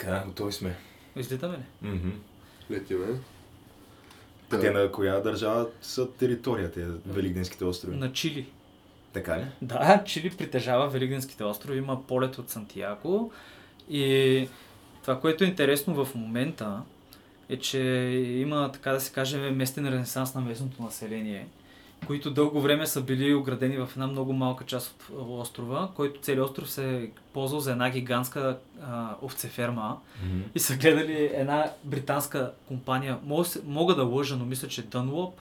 Така, готови сме. Излитаме ли? Мгм. Летиме. Те на коя държава са територия, тези Великденските острови? На Чили. Така ли? Да, Чили притежава Великденските острови, има полет от Сантияго и това, което е интересно в момента е, че има, така да се каже, местен ренесанс на местното население, които дълго време са били оградени в една много малка част от острова, който целият остров се е ползвал за една гигантска а, овцеферма Мгм. и са гледали една британска компания, мога, мога да лъжа, но мисля, че Dunlop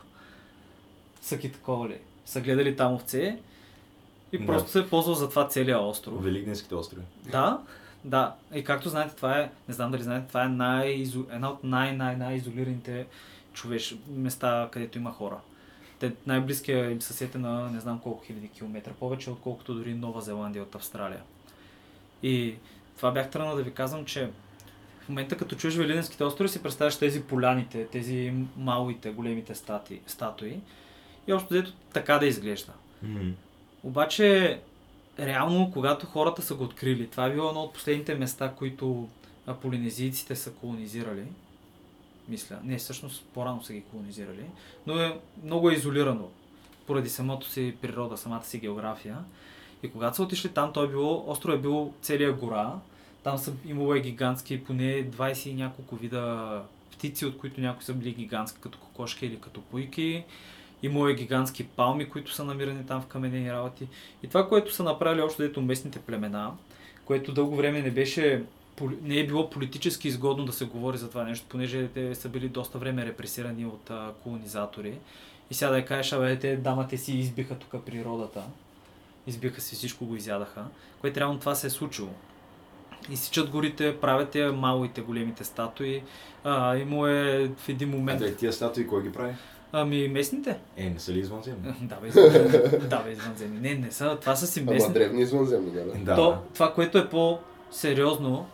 са ги такова ли, са гледали там овце и просто се е ползвал за това целия остров. Великденските острови. Да, да. И както знаете, това е, не знам дали знаете, това е най една от най-най-най-изолираните човеш... места, където има хора. Те най-близкия им съсед е на не знам колко хиляди километра, повече отколкото дори Нова Зеландия от Австралия. И това бях тръгнал да ви казвам, че в момента като чуеш Велиденските острови си представяш тези поляните, тези малите, големите стати, статуи и общо взето така да изглежда. Мгм. Обаче, реално, когато хората са го открили, това е било едно от последните места, които полинезийците са колонизирали. Мисля. Не, всъщност по-рано са ги колонизирали. Но е много е изолирано поради самото си природа, самата си география. И когато са отишли там, той е било, остров е било целия гора. Там са имало е гигантски, поне 20 и няколко вида птици, от които някои са били гигантски, като кокошки или като пуйки. Имало е гигантски палми, които са намирани там в каменени работи. И това, което са направили още дето местните племена, което дълго време не беше не е било политически изгодно да се говори за това нещо, понеже те са били доста време репресирани от а, колонизатори. И сега да я кажеш, абе, те дамата си избиха тук природата. Избиха си всичко, го изядаха. Което реално това се е случило. Изсичат горите, правят я малите, големите статуи. А, имало е в един А момент... да, тия статуи кой ги прави? Ами местните? Е, не са ли извънземни? Да, бе, извънземни. да, бе, извънземни. Не, не са. Това са си Ама местни. древни извънземни, да. Да. То, това, което е по-сериозно,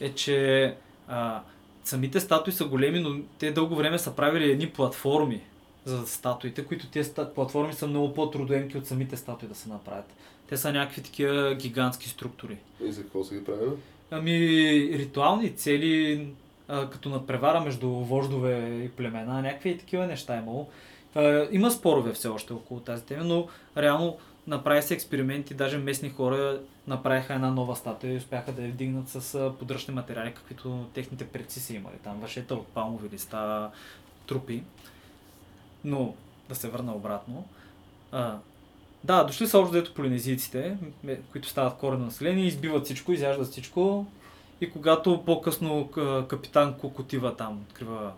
е, че а, самите статуи са големи, но те дълго време са правили едни платформи за статуите, които тези платформи са много по-трудоемки от самите статуи да се направят. Те са някакви такива гигантски структури. И за какво са ги правили? Ами, ритуални цели, а, като надпревара между вождове и племена, някакви и такива неща е имало. А, има спорове все още около тази тема, но реално направи се експерименти, даже местни хора направиха една нова статуя и успяха да я вдигнат с подръчни материали, каквито техните предци са имали. Там въшета от палмови листа, трупи. Но да се върна обратно. А, да, дошли са общо дето полинезийците, ме- които стават корено население, избиват всичко, изяждат всичко. И когато по-късно капитан Кук отива там, открива,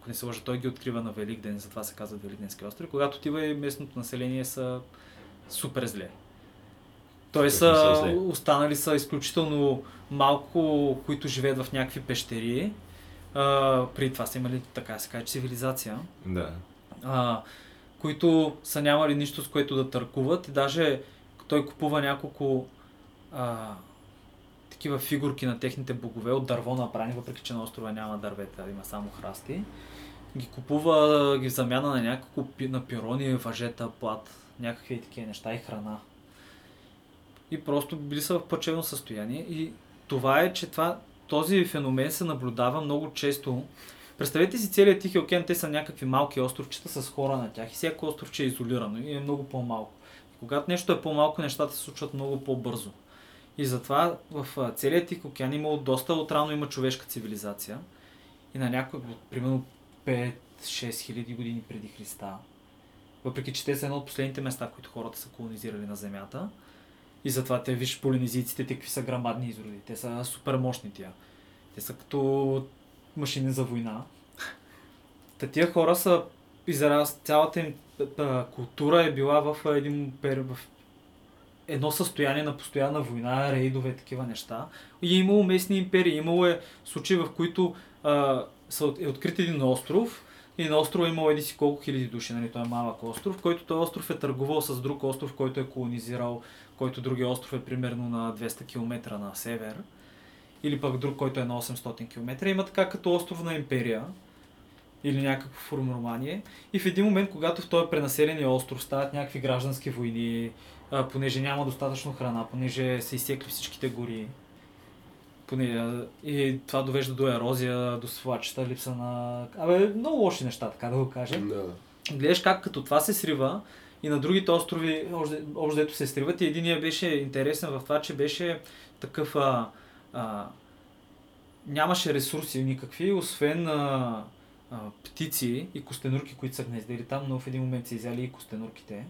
ако не се лъжа, той ги открива на Великден, затова се казва Великденски остров. Когато отива и местното население са супер зле. Той са са, останали са изключително малко, които живеят в някакви пещери. А, при това са имали, така се каже, цивилизация Да. а, които са нямали нищо с което да търкуват и даже той купува няколко а, такива фигурки на техните богове от дърво направени, въпреки че на острова няма дървета, има само храсти. Ги купува ги в замяна на няколко на пирони, въжета, плат, някакви такива неща и храна. И просто били са в плачевно състояние и това е, че това, този феномен се наблюдава много често Представете си целият Тихи океан, те са някакви малки островчета с хора на тях и всяко островче е изолирано и е много по-малко. Когато нещо е по-малко, нещата се случват много по-бързо. И затова в целият Тих океан имало доста отрано има човешка цивилизация. И на някой, примерно 5-6 хиляди години преди Христа, въпреки че те са едно от последните места, които хората са колонизирали на Земята. И затова те, виж, полинезийците, те какви са грамадни изроди. Те са супер мощни тия. Те са като машини за война. Та тия хора са израз, цялата им култура е била в един в едно състояние на постоянна война, рейдове, такива неща. И е имало местни империи, имало е случаи, в които а, е открит един остров и на острова имало еди си колко хиляди души, нали, той е малък остров, който той остров е търгувал с друг остров, който е колонизирал, който другия остров е примерно на 200 км на север или пък друг, който е на 800 км. Има така като островна империя или някакво формирование. И в един момент, когато в този пренаселения остров стават някакви граждански войни, понеже няма достатъчно храна, понеже са изсекли всичките гори Поне, и това довежда до ерозия, до свлачета, липса на... Абе, много лоши неща, така да го кажем. Да. Гледаш как като това се срива и на другите острови общо дето се сриват и единия беше интересен в това, че беше такъв а, а, нямаше ресурси никакви, освен а, а, птици и костенурки, които са гнездили там, но в един момент са изяли и костенурките.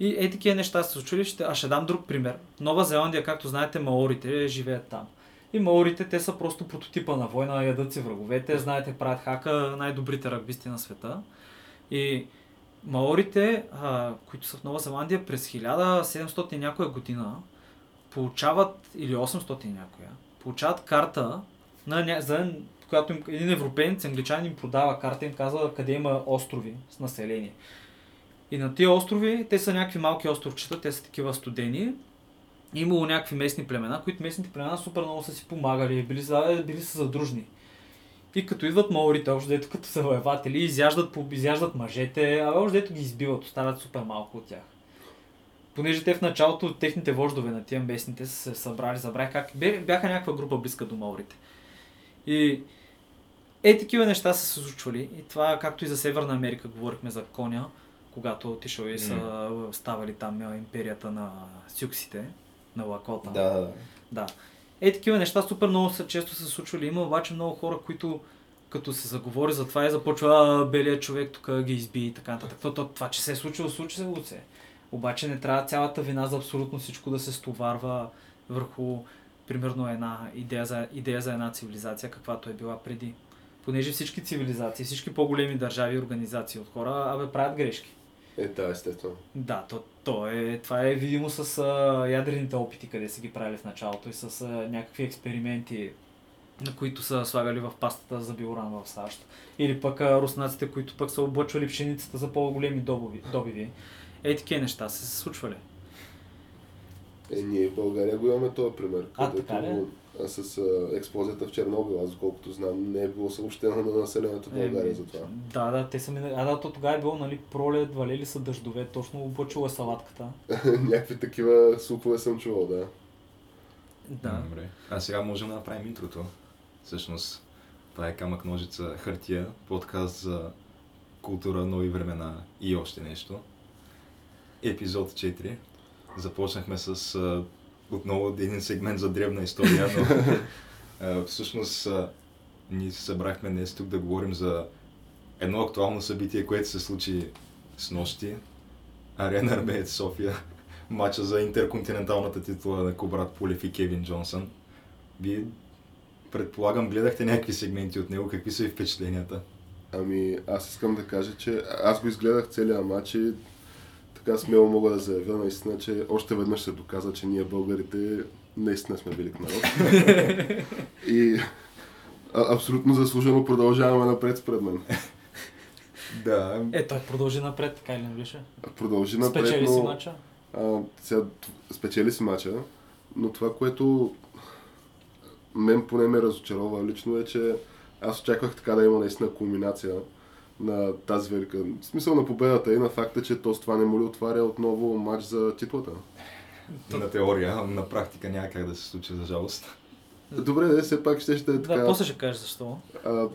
И е такива неща се случили. Ще, а ще дам друг пример. Нова Зеландия, както знаете, маорите живеят там. И маорите, те са просто прототипа на война, ядат си враговете, знаете, правят хака, най-добрите ръгбисти на света. И маорите, а, които са в Нова Зеландия през 1700 и някоя година, получават, или 800 и някоя, получават карта, на, за, която им, един европеец, англичанин им продава карта им казва къде има острови с население. И на тия острови, те са някакви малки островчета, те са такива студени. Имало някакви местни племена, които местните племена супер много са си помагали, били, са- били са задружни. И като идват маорите, общо дето като завоеватели, изяждат, изяждат мъжете, а общо дето ги избиват, оставят супер малко от тях. Понеже те в началото, техните вождове на тия местните са се събрали, забравих как, бяха някаква група близка до маорите. И е, такива неща са се случвали. И това, както и за Северна Америка, говорихме за коня, когато отишъл и са ставали там империята на сюксите, на Лакота. Да, да, да. Е, такива неща супер много са, често са се случвали. Има обаче много хора, които като се заговори за това и започва а, белият човек тук ги изби и така нататък. То, то, това, че се е случило, случи се го се. Обаче не трябва цялата вина за абсолютно всичко да се стоварва върху примерно една идея за, идея за една цивилизация, каквато е била преди. Понеже всички цивилизации, всички по-големи държави и организации от хора, абе, правят грешки. Е, да, естествено. Да, то, то е, това е видимо с а, ядрените опити, къде са ги правили в началото и с а, някакви експерименти, на които са слагали в пастата за биоран в САЩ. Или пък а, руснаците, които пък са облъчвали пшеницата за по-големи добиви. добиви. Е, такива неща са се случвали. Е, ние в България го имаме този пример. А, така ли? с а, експлозията в Чернобил, аз доколкото знам, не е било съобщено на населението в България Еми, за това. Да, да, те са минали. А, да, то тогава е било, нали, пролет, валели са дъждове, точно облъчила е салатката. Някакви такива слухове съм чувал, да. Да. Добре. А сега можем да направим интрото. Всъщност, това е камък, ножица, хартия, подкаст за култура, нови времена и още нещо. Епизод 4. Започнахме с а, отново един сегмент за древна история, но а, всъщност а, ние се събрахме днес тук да говорим за едно актуално събитие, което се случи с нощи. Арена Армеец София. Матча за интерконтиненталната титла на Кобрат Полев и Кевин Джонсън. Вие предполагам гледахте някакви сегменти от него, какви са и впечатленията? Ами, аз искам да кажа, че аз го изгледах целия матч и така смело мога да заявя наистина, че още веднъж се доказа, че ние българите наистина сме велик народ. и а, абсолютно заслужено продължаваме напред спред мен. Да, Е, той продължи напред, така или не беше? Продължи напред, Спечели но... си мача. А, сега, спечели си мача, но това, което мен поне ме разочарова лично е, че аз очаквах така да има наистина кулминация на тази велика, в смисъл на победата и на факта, че то с това не му ли отваря отново матч за титлата. на теория, а на практика няма как да се случи, за жалост. Добре, да, все пак ще, ще е така. Да, после ще кажеш защо. а,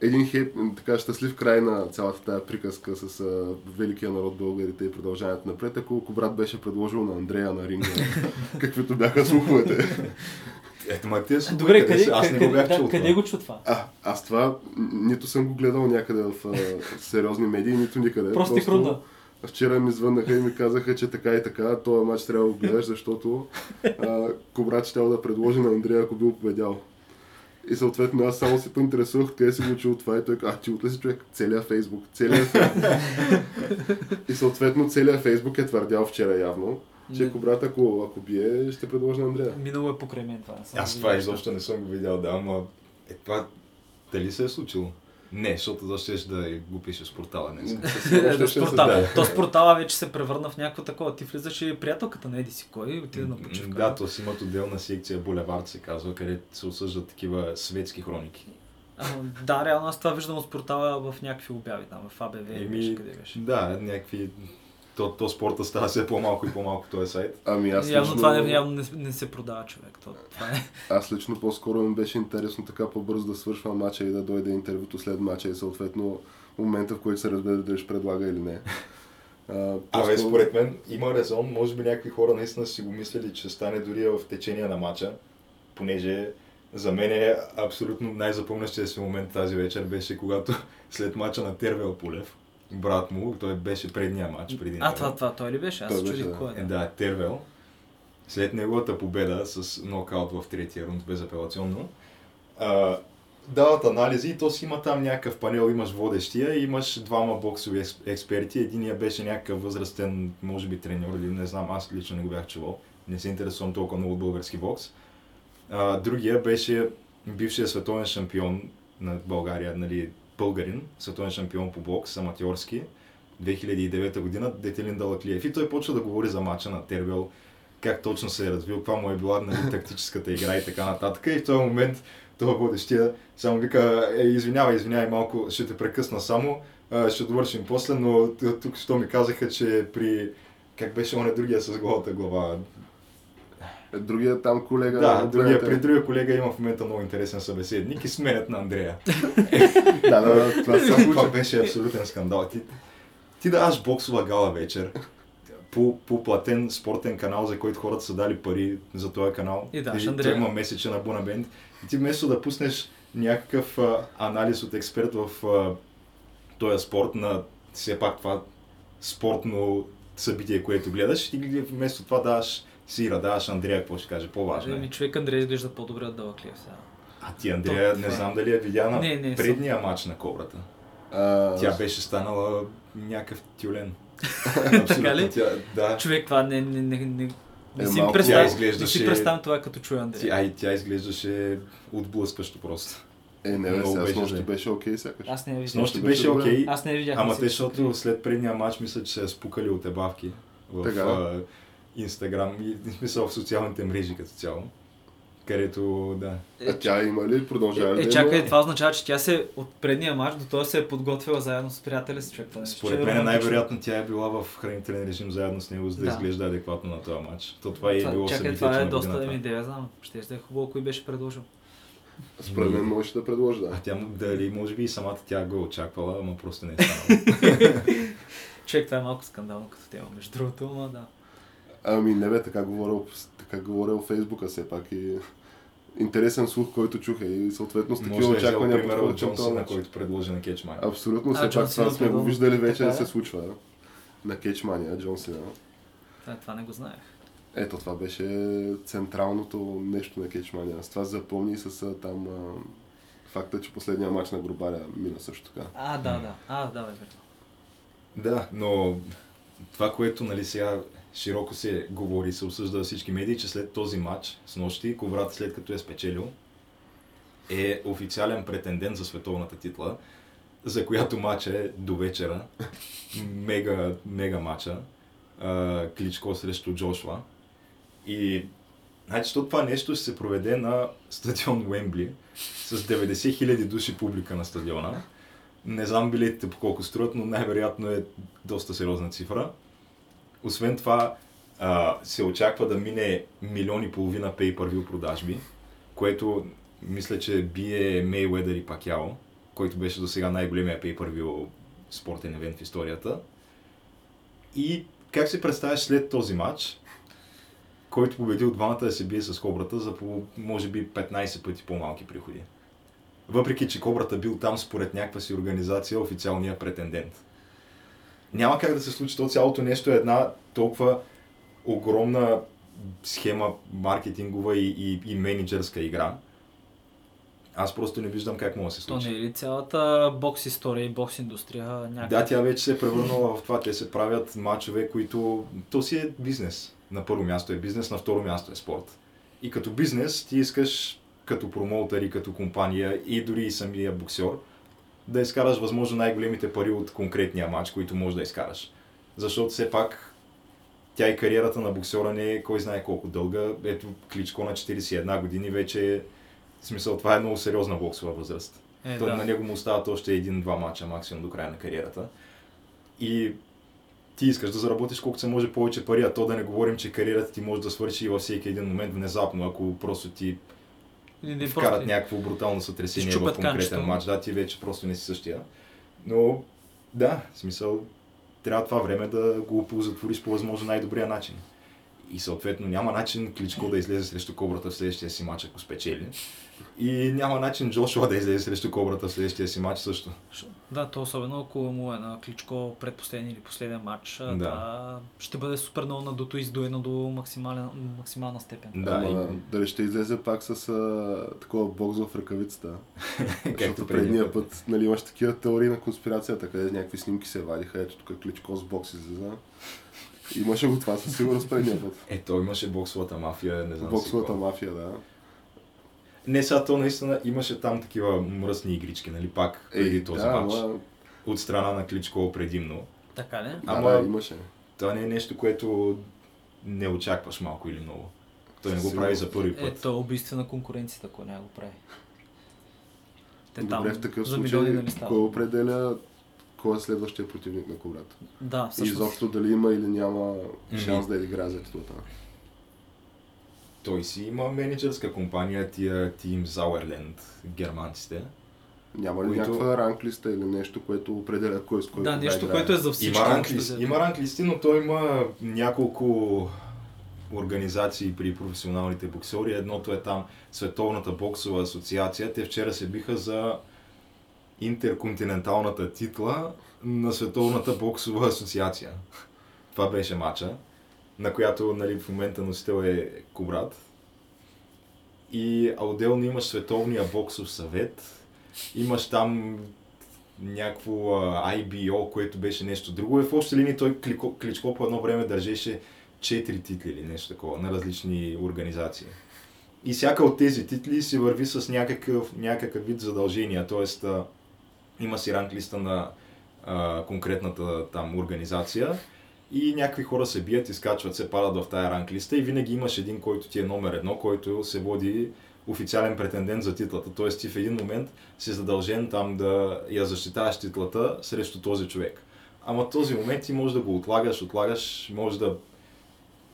един хейп, така щастлив край на цялата тази приказка с а, великия народ българите и продължаването напред, ако Кобрат беше предложил на Андрея на ринга, каквито бяха слуховете. Ето, ма е Добре, къде, аз не къде, го бях да, чул къде това. го чу това? А, аз това нито съм го гледал някъде в а, сериозни медии, нито никъде. Просто хрумна. Вчера ми звъннаха и ми казаха, че така и така, този матч трябва да го гледаш, защото а, Кобрат ще да предложи на Андрея, ако бил победял. И съответно аз само се поинтересувах къде си го чул това и той каза, а ти от ли си човек? Целият Фейсбук. Целият Фейсбук. и съответно целият Фейсбук е твърдял вчера явно, че Не. Кобрат ако, ако бие, ще предложи на Андрея. Минало е покрай мен това. Аз това изобщо не съм го видял, да, ама е това дали се е случило? Не, защото да щеш да го пишеш в портала днес. Е, да. То с портала вече се превърна в някакво такова. Ти влизаш и приятелката на Еди си кой и отиде на почивка. Да, то си имат отделна секция, Булевард се казва, където се осъждат такива светски хроники. А, да, реално аз това виждам от портала в някакви обяви там, в АБВ или Еми, беше къде беше. Да, някакви то, то спорта става все по-малко и по-малко този сайт. Ами аз явно лично, това не, явно не, не се продава човек. То, това е. аз лично по-скоро ми беше интересно така по-бързо да свършва матча и да дойде интервюто след матча и съответно момента, в който се разбере дали ще предлага или не. А, Абе, според мен има резон, може би някакви хора наистина си го мислили, че стане дори в течение на матча, понеже за мен е абсолютно най-запомнящия се момент тази вечер беше когато след матча на Тервел Полев, брат му, той беше предния матч преди А, това, това той ли беше? Аз Той чудих да. кой Е, е. да, Тервел. След неговата победа с нокаут в третия рунд безапелационно, а, дават анализи и то си има там някакъв панел, имаш водещия и имаш двама боксови експерти. Единия беше някакъв възрастен, може би треньор или не знам, аз лично не го бях чувал. Не се интересувам толкова много от български бокс. А, другия беше бившия световен шампион на България, нали, българин, световен шампион по бокс, аматьорски, 2009 година, Детелин Далаклиев. И той почва да говори за мача на Тервел, как точно се е развил, каква му е била нали, тактическата игра и така нататък. И в този момент това водещия само вика, е, извинявай, извинявай малко, ще те прекъсна само, ще довършим после, но тук що ми казаха, че при... Как беше он другия с голата глава? Е, Другия там колега. Да, другия, при другия колега има в момента много интересен събеседник и сменят на Андрея. Да, да, да, това Това беше абсолютен скандал. Ти, ти даваш боксова гала вечер по, по платен спортен канал, за който хората са дали пари за този канал. И той Андрея. има месечен абонамент. И ти вместо да пуснеш някакъв а, анализ от експерт в а, този спорт на все пак това спортно събитие, което гледаш, ти вместо това даваш Сира, даваш Андрея, какво ще каже, по-важно е. Ами, човек Андрей изглежда по-добре от Далаклиев сега. А ти, Андрея, То- не това- знам дали я видя на Не, не, предния матч на Кобрата. А, Тя беше станала някакъв тюлен. Така ли? Тя, да. Човек, това не, не, не, не, не Е, си представям, тя изглеждаше- не си представям това като чуя Тя, Андрей. ай, тя изглеждаше отблъскващо просто. Е, не, бе, сега с беше нощи беше окей сякаш. Аз не я С видях. нощи беше окей, Аз не я видях. ама те, защото след предния матч мисля, че се е спукали от ебавки в Инстаграм и в смисъл в социалните мрежи като цяло. Където, да. А тя има ли? Продължава ли? Е, да чакай, това означава, че тя се от предния матч до този се е подготвила заедно с приятеля си човек. Според е мен романтично. най-вероятно тя е била в хранителен режим заедно с него, за да, Да. изглежда адекватно на този матч. То това и е Това- било Чакай, това е доста, да я знам. Ще е хубаво, кой беше предложил. Според мен можеше да предложи, А да. тя му- дали може би и самата тя го е очаквала, ама просто не е станало. Човек, това е малко скандално като тема, между другото, но да. Ами не бе, така говоря, така говоря в Фейсбука все пак и интересен слух, който чух е и съответно с такива Може да е очаквания от подходят към Сина, матч. който предложи на Кетчман. Абсолютно, все пак това сме го виждали вече да се е. случва. На Кетчмания, Джон Сина. Това, това не го знаех. Ето, това беше централното нещо на Кетчмания. С това запомни с там а, факта, че последния матч на Грубаря мина също така. А, да, да. А, да, бе, верно. Да, но това, което нали, сега широко се говори, се обсъжда всички медии, че след този матч с нощи, Коврат след като е спечелил, е официален претендент за световната титла, за която матч е до вечера. Мега, мега матча. Кличко срещу Джошуа. И Значи, то това нещо ще се проведе на стадион Уембли с 90 000 души публика на стадиона. Не знам билетите по колко струват, но най-вероятно е доста сериозна цифра. Освен това, а, се очаква да мине милион и половина pay-per-view продажби, което мисля, че бие Мейуедър и Пакяо, който беше до сега най-големия pay-per-view спортен евент в историята. И как се представяш след този матч, който победи от двамата да се бие с Кобрата за по, може би 15 пъти по-малки приходи. Въпреки, че Кобрата бил там според някаква си организация официалния претендент. Няма как да се случи то цялото нещо е една толкова огромна схема маркетингова и, и, и менеджерска игра. Аз просто не виждам как може да се То случи. не е ли цялата бокс история и бокс индустрия някак? Да, тя вече се е превърнала в това. Те се правят матчове, които... То си е бизнес. На първо място е бизнес, на второ място е спорт. И като бизнес ти искаш като промоутър и като компания и дори и самия боксер да изкараш възможно най-големите пари от конкретния матч, които можеш да изкараш. Защото все пак тя и кариерата на боксера не е кой знае колко дълга. Ето Кличко на 41 години вече. В смисъл, това е много сериозна боксова възраст. Е, То да. на него му остават още един-два мача максимум до края на кариерата. И ти искаш да заработиш колкото се може повече пари, а то да не говорим, че кариерата ти може да свърши и във всеки един момент внезапно, ако просто ти Не вкарат просто- някакво брутално сътресение в конкретен канчето. матч. Да, ти вече просто не си същия. Но да, в смисъл, трябва това време да го оползотвориш по възможно най-добрия начин. И съответно няма начин Кличко да излезе срещу Кобрата в следващия си матч, ако спечели. И няма начин Джошуа да излезе срещу Кобрата в следващия си матч също. Да, то особено ако му е на Кличко предпоследния или последен матч, Да. да. ще бъде супер много надуто и издуено до максимален, максимална степен. Да, Ама, и- дали ще излезе пак с а, такова бокс в ръкавицата. Защото предния път нали, имаш такива теории на конспирацията, къде някакви снимки се вадиха, ето тук Кличко с бокс излиза. Имаше го това със сигурност предния път. Е, той имаше боксовата мафия, не знам Боксовата мафия, да. Не, сега то наистина имаше там такива мръсни игрички, нали, пак преди този да, матч. ама, От страна на Кличко предимно. Така ли? да, Ама- да, имаше. Това не е нещо, което не очакваш малко или много. Той не го прави за първи Е, път. то е убийствена конкуренцията, ако не го прави. Те Добре, в такъв за случай, нали кой определя кой е следващия противник на Кобрата? Да, И всъщност. изобщо дали има или няма шанс да играе за титлата. Той си има менеджерска компания, тия Team Sauerland, германците. Няма ли Които- някаква ранглиста или нещо, което определя кой с кой Да, нещо, играе? което е за всички. Има общо ранглист, взето. има ранглисти, но той има няколко организации при професионалните боксери. Едното е там Световната боксова асоциация. Те вчера се биха за интерконтиненталната титла на Световната боксова асоциация. Това беше матча, на която нали, в момента носител е Кобрат. И а отделно имаш Световния боксов съвет, имаш там някакво IBO, което беше нещо друго. И в общи линии той Кличко, Кличко по едно време държеше 4 титли или нещо такова на различни организации. И всяка от тези титли си върви с някакъв, някакъв вид задължения, т.е. има си ранглиста на а, конкретната там организация и някакви хора се бият, изкачват се, падат в тая ранглиста и винаги имаш един, който ти е номер едно, който се води официален претендент за титлата. Т.е. ти в един момент си задължен там да я защитаваш титлата срещу този човек. Ама този момент ти можеш да го отлагаш, отлагаш, може да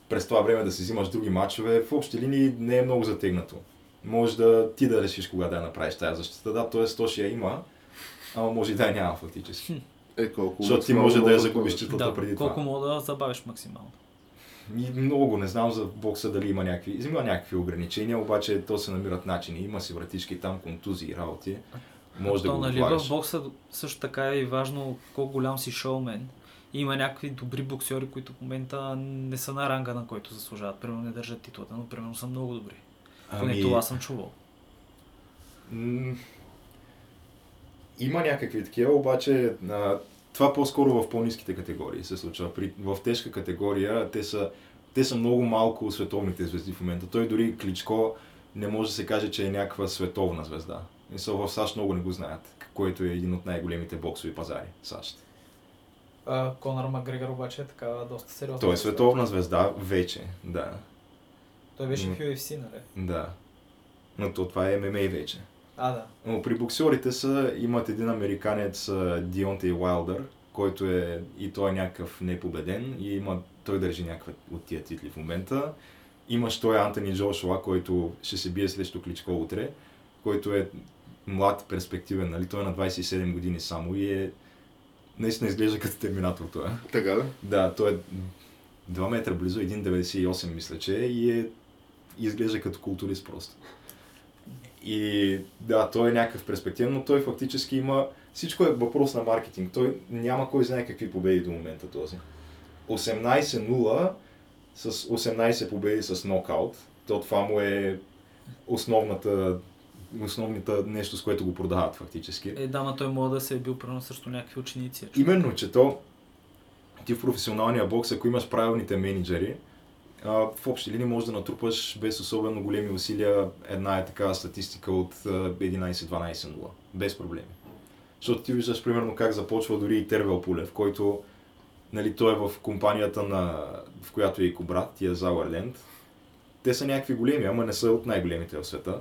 през това време да си взимаш други матчове. В общи линии не е много затегнато. Може да ти да решиш кога да я направиш тази защита. Да, т.е. то ще я има, ама може и да я няма фактически. Е, колко Защото ти може да я загубиш титлата Да, преди колко това. мога да забавиш максимално. И много не знам за бокса дали има някакви, има някакви ограничения, обаче то се намират начини. Има си вратички там, контузии и работи. Може да То, го нали, в бокса също така е и важно колко голям си шоумен. Има някакви добри боксери, които в момента не са на ранга, на който заслужават. Примерно не държат титлата, но примерно са много добри. Поне Ами, това съм чувал. Има някакви такива, обаче а, това по-скоро в по-низките категории се случва. При, в тежка категория те са, те са много малко световните звезди в момента. Той дори Кличко не може да се каже, че е някаква световна звезда. Мисъл, в САЩ много не го знаят, който е един от най-големите боксови пазари в САЩ. А, Конор Макгрегор обаче е така доста сериозно. Той е световна звезда вече, да. Той беше в UFC, нали? Да. Но то това е ММА вече. А, да. Но при боксерите са, имат един американец Дионтей Уайлдър, който е и той е някакъв непобеден и има, той държи някаква от тия титли в момента. Имаш той Антони Джошуа, който ще се бие срещу Кличко утре, който е млад, перспективен, нали? Той е на 27 години само и е наистина изглежда като терминатор той. е. Така да? Да, той е 2 метра близо, 1,98 мисля, че е и е, изглежда като културист просто. И да, той е някакъв перспективен, но той фактически има... Всичко е въпрос на маркетинг. Той няма кой знае какви победи до момента този. 18-0 с 18 победи с нокаут. То това му е основната, основната нещо, с което го продават фактически. Е, да, ма той може да се е бил примерно срещу някакви ученици. Именно, че то ти в професионалния бокс, ако имаш правилните менеджери, в общи линии можеш да натрупаш без особено големи усилия една е такава статистика от а, 11-12-0. Без проблеми. Защото ти виждаш примерно как започва дори и Тервел Пулев, който нали, той е в компанията, на, в която е и Кобрат, тия Зауерленд. Те са някакви големи, ама не са от най-големите в света.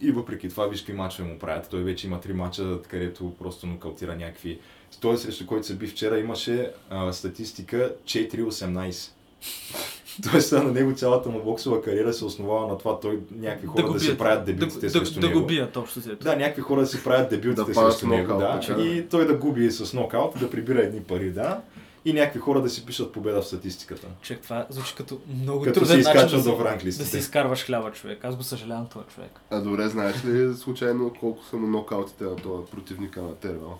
И въпреки това, виж какви мачове му правят. Той вече има три мача, където просто нокаутира някакви. Този срещу който се би вчера имаше а, статистика 4-18. Тоест на него цялата му боксова кариера се основава на това той някакви хора да, да си правят дебютите да, срещу да, него. да го бият общо взето. Да, някакви хора да си правят дебютите Да срещу него, да, да. и той да губи с нокаут, да прибира едни пари, да, и някакви хора да си пишат победа в статистиката. Човек, това звучи като много Като труден се начин да, да листите. си изкарваш хляба, човек. Аз го съжалявам това човек. А добре, знаеш ли случайно колко са му нокаутите на това противника на Тервел?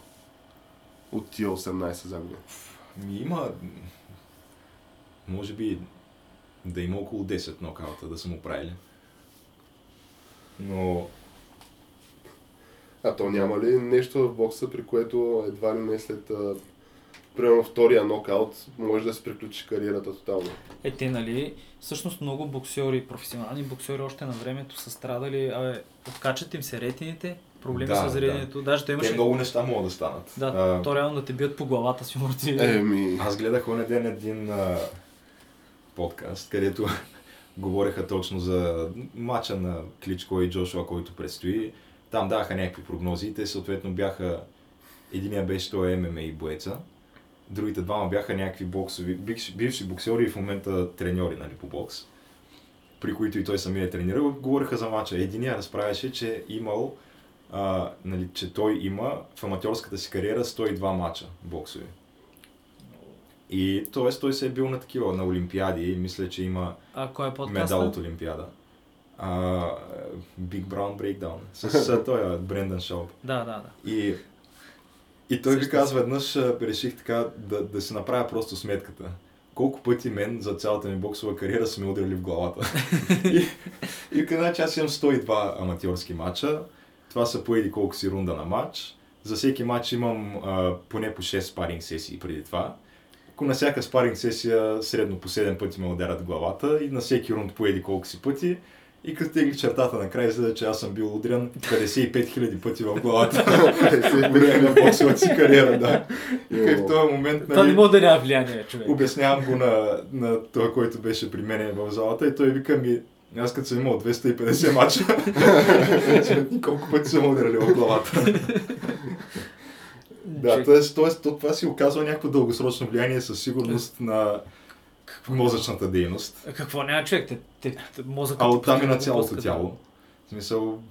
От тия 18 загуби. Ми има, може би, да има около 10 нокаута да са му правили. Но А то няма ли нещо в бокса, при което едва ли не след а, примерно втория нокаут може да се приключи кариерата тотално? Е, те, нали, всъщност много боксери, професионални боксери още на времето са страдали, абе, откачат им се ретините, проблеми Да, с зрението, даже той те имаше... много неща могат да станат. Да, А, то реално да те бият по главата си, морти. Еми, Аз гледах оня ден един а, подкаст, където говореха точно за матча на Кличко и Джошуа, който предстои. Там даваха някакви прогнози те съответно бяха... Единия беше той ММА и боеца, другите двама бяха някакви боксови, бивши, боксери и в момента треньори нали, по бокс, при които и той самия е тренирал. Говореха за матча. Единия разправяше, че имал а, нали, че той има в аматьорската си кариера 102 мача боксови. И т.е. той се е бил на такива, на Олимпиади и мисля, че има А кой е подкаста? медал от Олимпиада. А, Big Brown Breakdown с, с той, Брендан Шоу. Да, да, да. И, и той ви казва, веднъж реших така да, да си направя просто сметката. Колко пъти мен за цялата ми боксова кариера са ми удряли в главата. и, и значи аз имам 102 аматьорски матча. Това са по еди колко си рунда на матч. За всеки матч имам а, поне по 6 спаринг сесии преди това. Ако на всяка спаринг сесия средно по 7 пъти ме ударят главата и на всеки рунд по еди колко си пъти. И като тегли чертата накрая, излезе, че аз съм бил удрян 55 000 пъти в главата. време на боксовата си кариера, да. И в този момент, Това не нали, може да няма влияние, човек. обяснявам го на, на това, който беше при мен в залата и той вика ми, аз като съм имал 250 мача, колко пъти съм ударили в главата. Да, Човек, т.е. то- това си оказва някакво дългосрочно влияние със сигурност на мозъчната дейност. Какво няма човек? Те, те, те, мозъкът А оттам и на цялото тяло. В смисъл,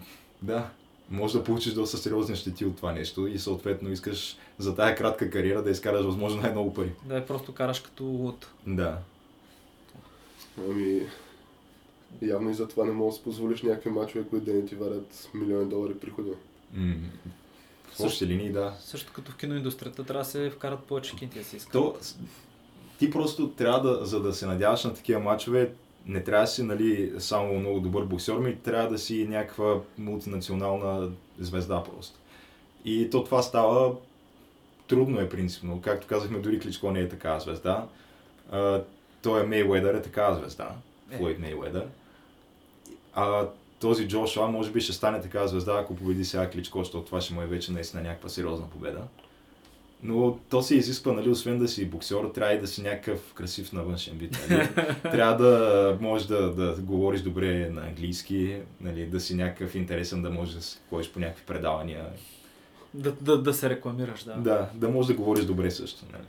да, може да получиш доста сериозни щети от това нещо и съответно искаш за тая кратка кариера да изкараш възможно най-много пари. Да, да просто караш като луд. Да. ами, явно и за това не можеш да си позволиш някакви мачове, които да не ти варят милиони долари приходи. В общи линии, да. Също като в киноиндустрията трябва да се вкарат повече кинти да се искат. То, ти просто трябва да, за да се надяваш на такива матчове, не трябва да си нали, само много добър боксер, ми трябва да си някаква мултинационална звезда просто. И то това става трудно е принципно. Както казахме, дори Кличко не е такава звезда. А, той е Мейуедър е такава звезда. Е. Флойд Мейуедър. А този Джошуа може би ще стане такава звезда, ако победи сега Кличко, защото това ще му е вече наистина някаква сериозна победа. Но то се изисква, нали, освен да си боксер, трябва и да си някакъв красив на външен вид. Нали? трябва да можеш да, да говориш добре на английски, нали, да си някакъв интересен, да можеш да си ходиш по някакви предавания. Да, да, да се рекламираш, да. Да, да можеш да говориш добре също. Нали?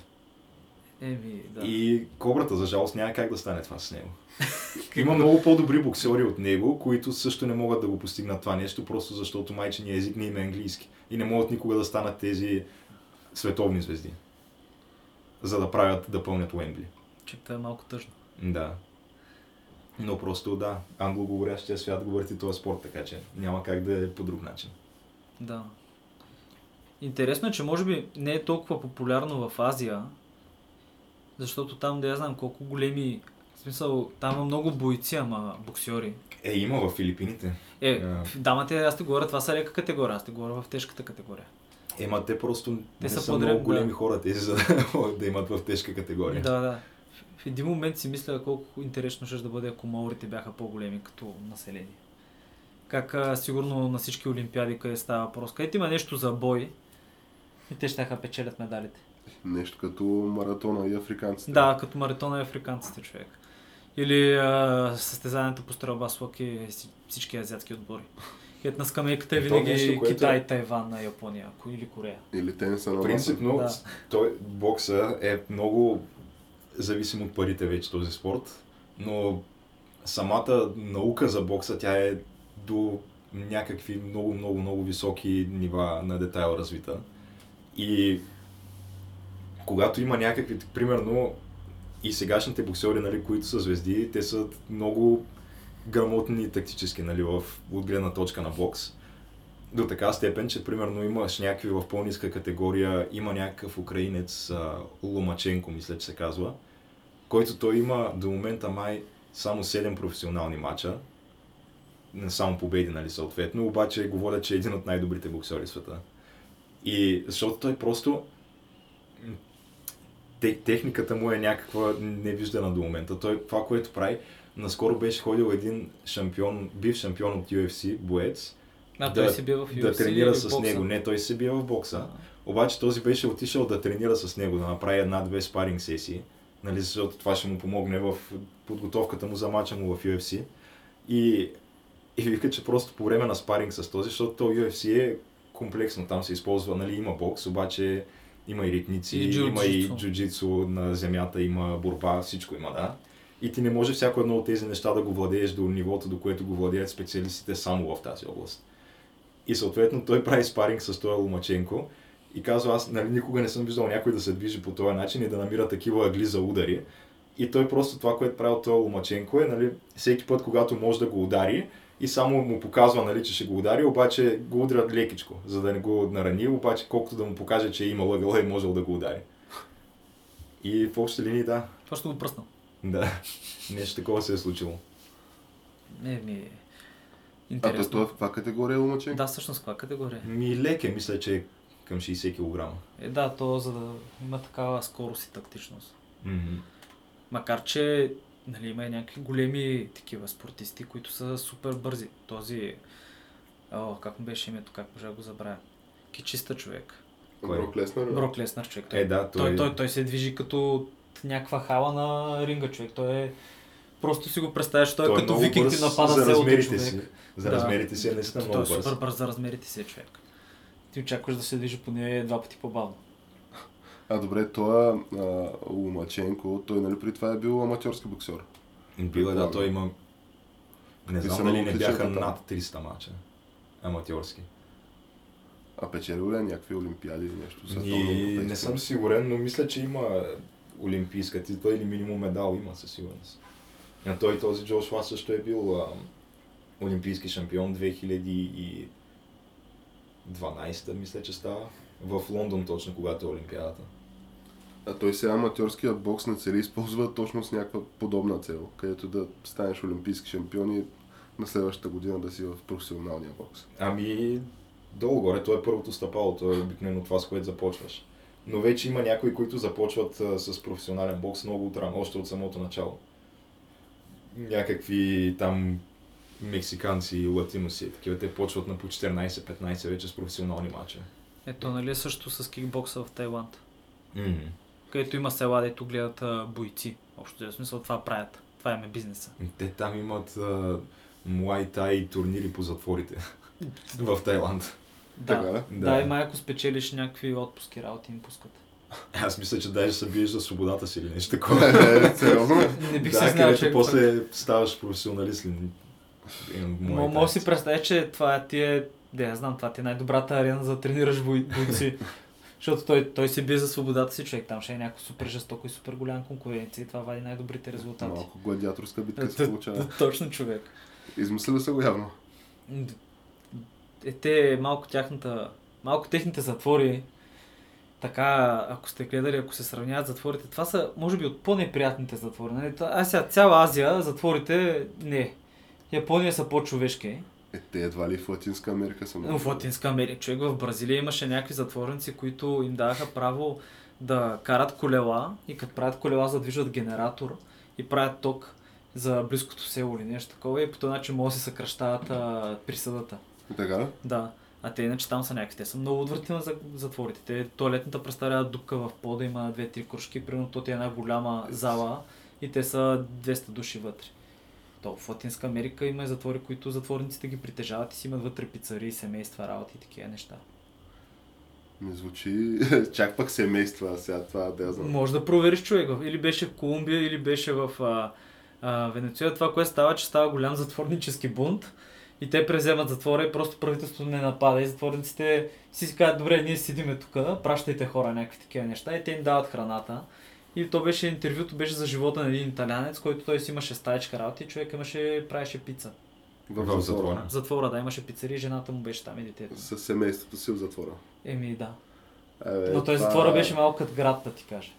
Еми, да. И Кобрата, за жалост, няма как да стане това с него. Има много по-добри боксери от него, които също не могат да го постигнат това нещо, просто защото майчиния език не им е английски. И не могат никога да станат тези световни звезди. За да правят, да пълнят Уембли. Че това е малко тъжно. Да. Но просто да, англоговорящия свят го върти този спорт, така че няма как да е по друг начин. Да. Интересно е, че може би не е толкова популярно в Азия, защото там, да я знам колко големи, в смисъл, там има много бойци, ама боксери. Е, има в Филипините. Е, А. дамата, аз те говоря, това са лека категория, аз те говоря в тежката категория. Ема те просто Те не са са, много големи да. хора тези, за да имат в тежка категория. Да, да. В- В един момент си мисля колко интересно ще да бъде, ако маорите бяха по-големи като население. Как а, сигурно на всички олимпиади, къде става въпрос, където има нещо за бой, и те ще печелят медалите. Нещо като маратона и африканците. Да, като маратона и африканците човек. Или а, състезанията по стрелба с лъки и си- всички азиатски отбори. Ето на скамейката е И то винаги нещо, което Китай, Тайван, на Япония или Корея. Или тениса на. Принципно, Да. той, бокса е много зависим от парите вече този спорт, но самата наука за бокса, тя е до някакви много, много, много високи нива на детайл развита. И когато има някакви, примерно, и сегашните боксери, нали, които са звезди, те са много грамотни тактически, нали, в, от гледна точка на бокс. До така степен, че примерно имаш някакви в по-ниска категория, има някакъв украинец, Ломаченко, мисля, че се казва, който той има до момента май само 7 професионални матча, не само победи, нали, съответно, обаче говорят, че е един от най-добрите боксери в света. И защото той просто техниката му е някаква невиждана до момента. Той това, което прави, наскоро беше ходил един шампион, бив шампион от UFC, боец, А Да- той си бил в UFC да тренира с бокса. него. Не, той се бие в бокса. А, Обаче този беше отишъл да тренира с него, да направи една-две спаринг сесии, нали, защото това ще му помогне в подготовката му за мача му в UFC. И, и вика, че просто по време на спаринг с този, защото то UFC е комплексно, там се използва, нали, има бокс, обаче има и ритници, И има и джуджицу на земята, има борба, всичко има, да. И ти не може всяко едно от тези неща да го владееш до нивото, до което го владеят специалистите само в тази област. И съответно той прави спаринг с този Ломаченко и казва, аз нали, никога не съм виждал някой да се движи по този начин и да намира такива ъгли за удари. И той просто това, което правил този Ломаченко е, нали, всеки път, когато може да го удари, и само му показва, нали, че ще го удари, обаче го удря лекичко, за да не го нарани, обаче колкото да му покаже, че е имал ъгъла и можел да го удари. И в общи линии, да, Това ще го пръснал. да, нещо такова се е случило. Не, ми е А той, интересно. е в каква категория Ломаченко? Да, всъщност каква категория? Ми лек е, мисля, че е към 60 кг. Е, да, то за да има такава скорост и тактичност. Мгм. Макар, че нали, има и някакви големи такива спортисти, които са супер бързи. Този, о, как му беше името, как може да го забравя? Кичиста човек. Кой? Брок Леснар? Брок Леснар човек. Той, Е, да, той... той, той, той се движи като някаква хала на ринга човек. Той е... Просто си го представяш, той, Той е е като викинг ти напада за размерите човек. си. За Да. размерите си е наистина Той много е бърз. супер бърз за размерите си е човек. Ти очакваш да се движи поне два пъти по-бавно. А добре, той Ломаченко, той нали при това е бил аматьорски боксер. Бил е, да, той има... Не знам дали не бяха там? над 300 мача. Аматьорски. А печелил ли е някакви олимпиади или нещо? И не съм сигурен, но мисля, че има олимпийска титла или минимум медал има със сигурност. А той този Джошуа също е бил а, олимпийски шампион 2012 мисля, че става. В Лондон точно, когато е Олимпиадата. А той сега аматьорския бокс на цели използва точно с някаква подобна цел, където да станеш олимпийски шампион и на следващата година да си в професионалния бокс. Ами, долу-горе, то е първото стъпало, то е обикновено това, с което започваш. Но вече има някои, които започват а, с професионален бокс много отрано, още от самото начало. Някакви там мексиканци и латиноси, такива те почват на по 14-15 вече с професионални матча. Ето, нали също с кикбокса в Тайланд. Mm. Където има села, дето гледат а, бойци. Общо в смисъл това правят. Това им е бизнеса. Те там имат а, муай тай турнири по затворите в Тайланд. Да, Така, да, да. и май ако спечелиш някакви отпуски, работи им пускат. Аз мисля, че даже се биеш за свободата си или нещо такова. Е, сериозно? Не бих да, се знал, че... после ставаш професионалист моя Може си представя, че това ти е, да я знам, това ти е най-добрата арена за да тренираш бой, бойци. Защото той, той се бие за свободата си човек. Там ще е някакво супер жестоко и супер голям конкуренция и това вади най-добрите резултати. Малко гладиаторска битка се получава. Точно човек. Измислили са го явно. Е, те малко тяхната, малко техните затвори, така, ако сте гледали, ако се сравняват затворите, това са, може би, от по-неприятните затвори. Нали? А сега цяла Азия, затворите, не. Япония са по-човешки. Е, те едва ли в Латинска Америка са Но в Латинска Америка, човек в Бразилия имаше някакви затворници, които им даваха право да карат колела и като правят колела задвижват генератор и правят ток за близкото село или нещо такова и по този начин могат да се съкръщават а, присъдата. Така? Да. А те иначе там са някакви. Те са много отвратителни за затворите. Те туалетната представлява дупка в пода, има две-три кружки, примерно то е една голяма зала и те са 200 души вътре. То в Латинска Америка има и затвори, които затворниците ги притежават и си имат вътре пицари, семейства, работи и такива неща. Не звучи чак пък семейства, сега това да я знам. Може да провериш човек. Или беше в Колумбия, или беше в а, а, Венецуела. Това, което става, че става голям затворнически бунт и те преземат затвора и просто правителството не напада и затворниците си си казват, добре, ние седиме тук, пращайте хора някакви такива неща и те им дават храната. И то беше интервюто, беше за живота на един италянец, който той си имаше стаечка работа и човек имаше, правеше пица. В затвора. В затвора, да, имаше пицария, жената му беше там и детето. С семейството си в затвора. Еми да. Абе, Но той това- затвора беше малко като град, да ти кажа.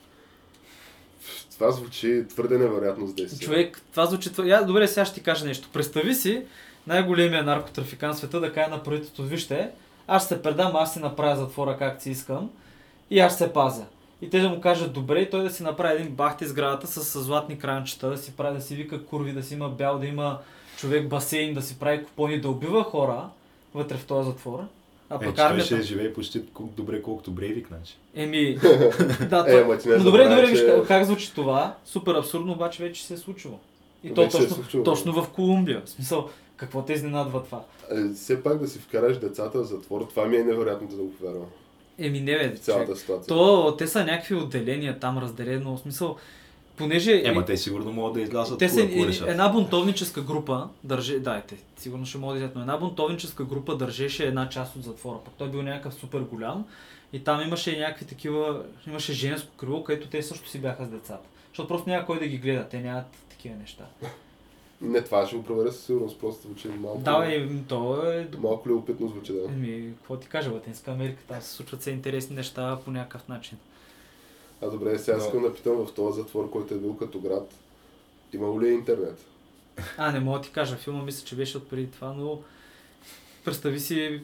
Това звучи твърде невероятно с действие. Човек, това звучи... това- Я, добре, сега ще ти кажа нещо. Представи си най-големия наркотрафикант в света да каже на правителството, вижте, аз ще се предам, аз си направя затвора както си искам и аз ще се пазя. И те да му кажат добре и той да си направи един бахти сградата с, с златни кранчета, да си прави, да си вика курви, да си има бял, да има човек басейн, да си прави купони, да убива хора вътре в този затвор. А Е, пък той армията... ще живее почти добре, колкото Брейвик, значи. Еми, да, Е, той... ма ти не Но добре, добре, виж че- как, как звучи това. Супер абсурдно, обаче вече се е случило. И то Вече е точно, случило. точно в Колумбия. В смисъл, какво те изненадва това? Е, все пак да си вкараш децата в затвор, това ми е невероятно да го повярвам. Еми не бе, В цялата ситуация. То, те са някакви отделения там разделено. В смисъл, понеже... Ема те сигурно могат да излязат те са е- една бунтовническа група, държе, да, те, сигурно ще могат да излязат, но една бунтовническа група държеше една част от затвора. Пък той бил някакъв супер голям и там имаше някакви такива, имаше женско крило, където те също си бяха с децата. Защото просто няма кой да ги гледа, те нямат такива неща. Не, това ще го проверя със сигурност, просто звучи малко... Да, бе, то е... Малко любопитно звучи, да. Еми, какво ти кажа, Латинска Америка, там се случват се интересни неща по някакъв начин. А добре, сега Но- искам да питам в този затвор, който е бил като град, имало ли е интернет? А, не мога да ти кажа, филма мисля, че беше от преди това, но представи си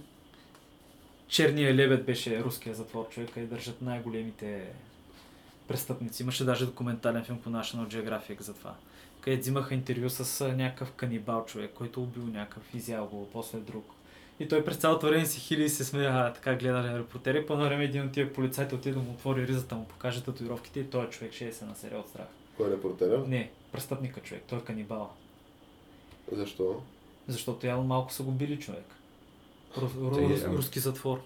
Черния лебед беше руския затвор, човека и държат най-големите престъпници. Имаше даже документален филм по National Geographic за това. Където взимаха интервю с някакъв канибал човек, който убил някакъв, изял го, после друг. И той през цялото време си хили и се смея, така гледа репортери. По едно време един от тия полицайите отиде да му отвори ризата, му покаже татуировките и той човек ще се насеря от страх. Кой е репортера? Не, престъпника човек, той е канибала. Защо? Защото явно малко са го били човек. Ру, рус, ама- руски затвор.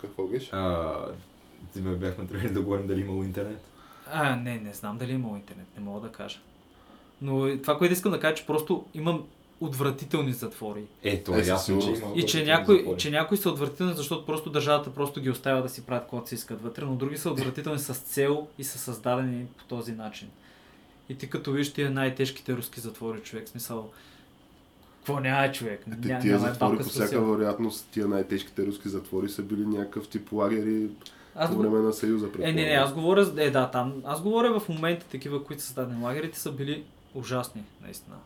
Какво геш? А, бяхме трябвали да говорим дали имало интернет. А, не, не знам дали е имало интернет, не мога да кажа. Но това, което искам да кажа, че просто имам отвратителни затвори. Е, то Е, е със ясно, че има. И че някои, че някои са отвратителни, защото просто държавата просто ги оставя да си правят каквото си искат вътре, но други са отвратителни с цел и са създадени по този начин. И ти като виж тия най-тежките руски затвори, човек, смисъл, какво няма човек? Те, Ня, тия няма затвори по всяка вероятност, тия най-тежките руски затвори са били някакъв тип лагери Аз по време на Съюза. Е, не, не, аз говоря, е, да, там, аз говоря в момента такива, които са създадени лагерите, са били ужасни, наистина.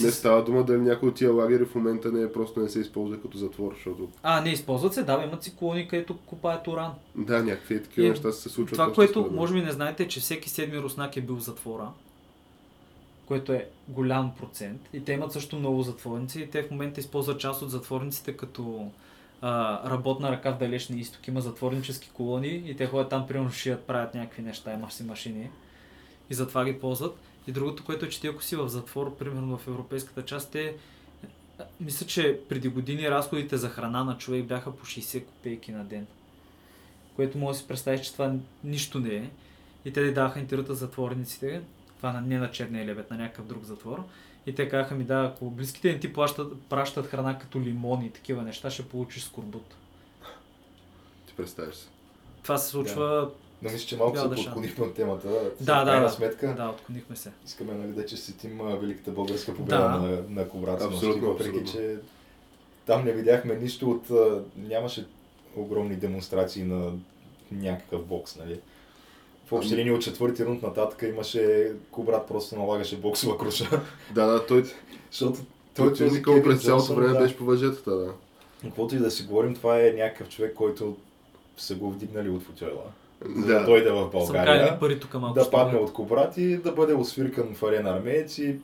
Не става дума дали някой от тия лагери в момента не е просто не се използва като затвор, защото А, не, използват се, да, имат си колони, където купаят уран. да, някакви е такива И неща се случват. Това, което според може би не знаете, е, че всеки седми руснак е бил в затвора, което е голям процент. И те имат също много затворници и те в момента използват част от затворниците като а, работна ръка в далечния изток. Има затворнически колони и те ходят там, примерно шият, правят някакви неща, имаш си машини и затова ги ползват. И другото, което е, че ти ако си в затвор, примерно в европейската част, те мисля, че преди години разходите за храна на човек бяха по 60 копейки на ден. Което може да си представиш, че това нищо не е. И те ли даваха интервюта за затворниците, това не на черния лебед, на някакъв друг затвор. И те казаха ми, да, ако близките не ти плащат, пращат храна като лимони и такива неща, ще получиш скорбут. Ти представяш се. Това се случва... Но мисля, че малко се да ша. подклонихме от темата. Да, да, да. сметка, Да, отклонихме се. искаме нали, да честитим Великата българска победа Да. на, на Коврац Абсолютно, въпреки че там не видяхме нищо от... нямаше огромни демонстрации на някакъв бокс, нали? В общи Ами- линии от четвърти рунд нататък имаше Кобрат просто налагаше боксова круша. Да, да, той, Защото той този физикал Кевин през цялото време да. беше по въжетата, да. Каквото и да си говорим, това е някакъв човек, който са го вдигнали от футойла. За да Да. дойде в България. пари тук малко. да падне от Кобрат и да бъде освиркан в арена армеец и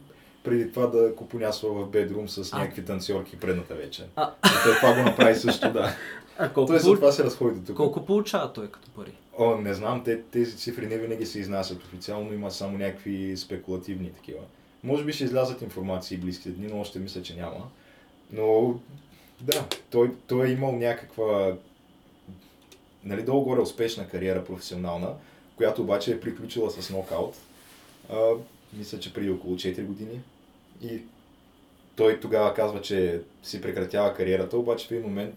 преди това да купонясва в бедрум с А. някакви танцорки предната вечер. А. Той това го направи също, да. А колко, Той за пол... това се разходи тук. колко получава той като пари? О, не знам, те, тези цифри не винаги се изнасят официално, има само някакви спекулативни такива. Може би ще излязат информации близките дни, но още мисля, че няма. Но да, той, той е имал някаква нали, долу-горе успешна кариера професионална, която обаче е приключила с нокаут. А, мисля, че преди около 4 години. И той тогава казва, че си прекратява кариерата, обаче в един момент,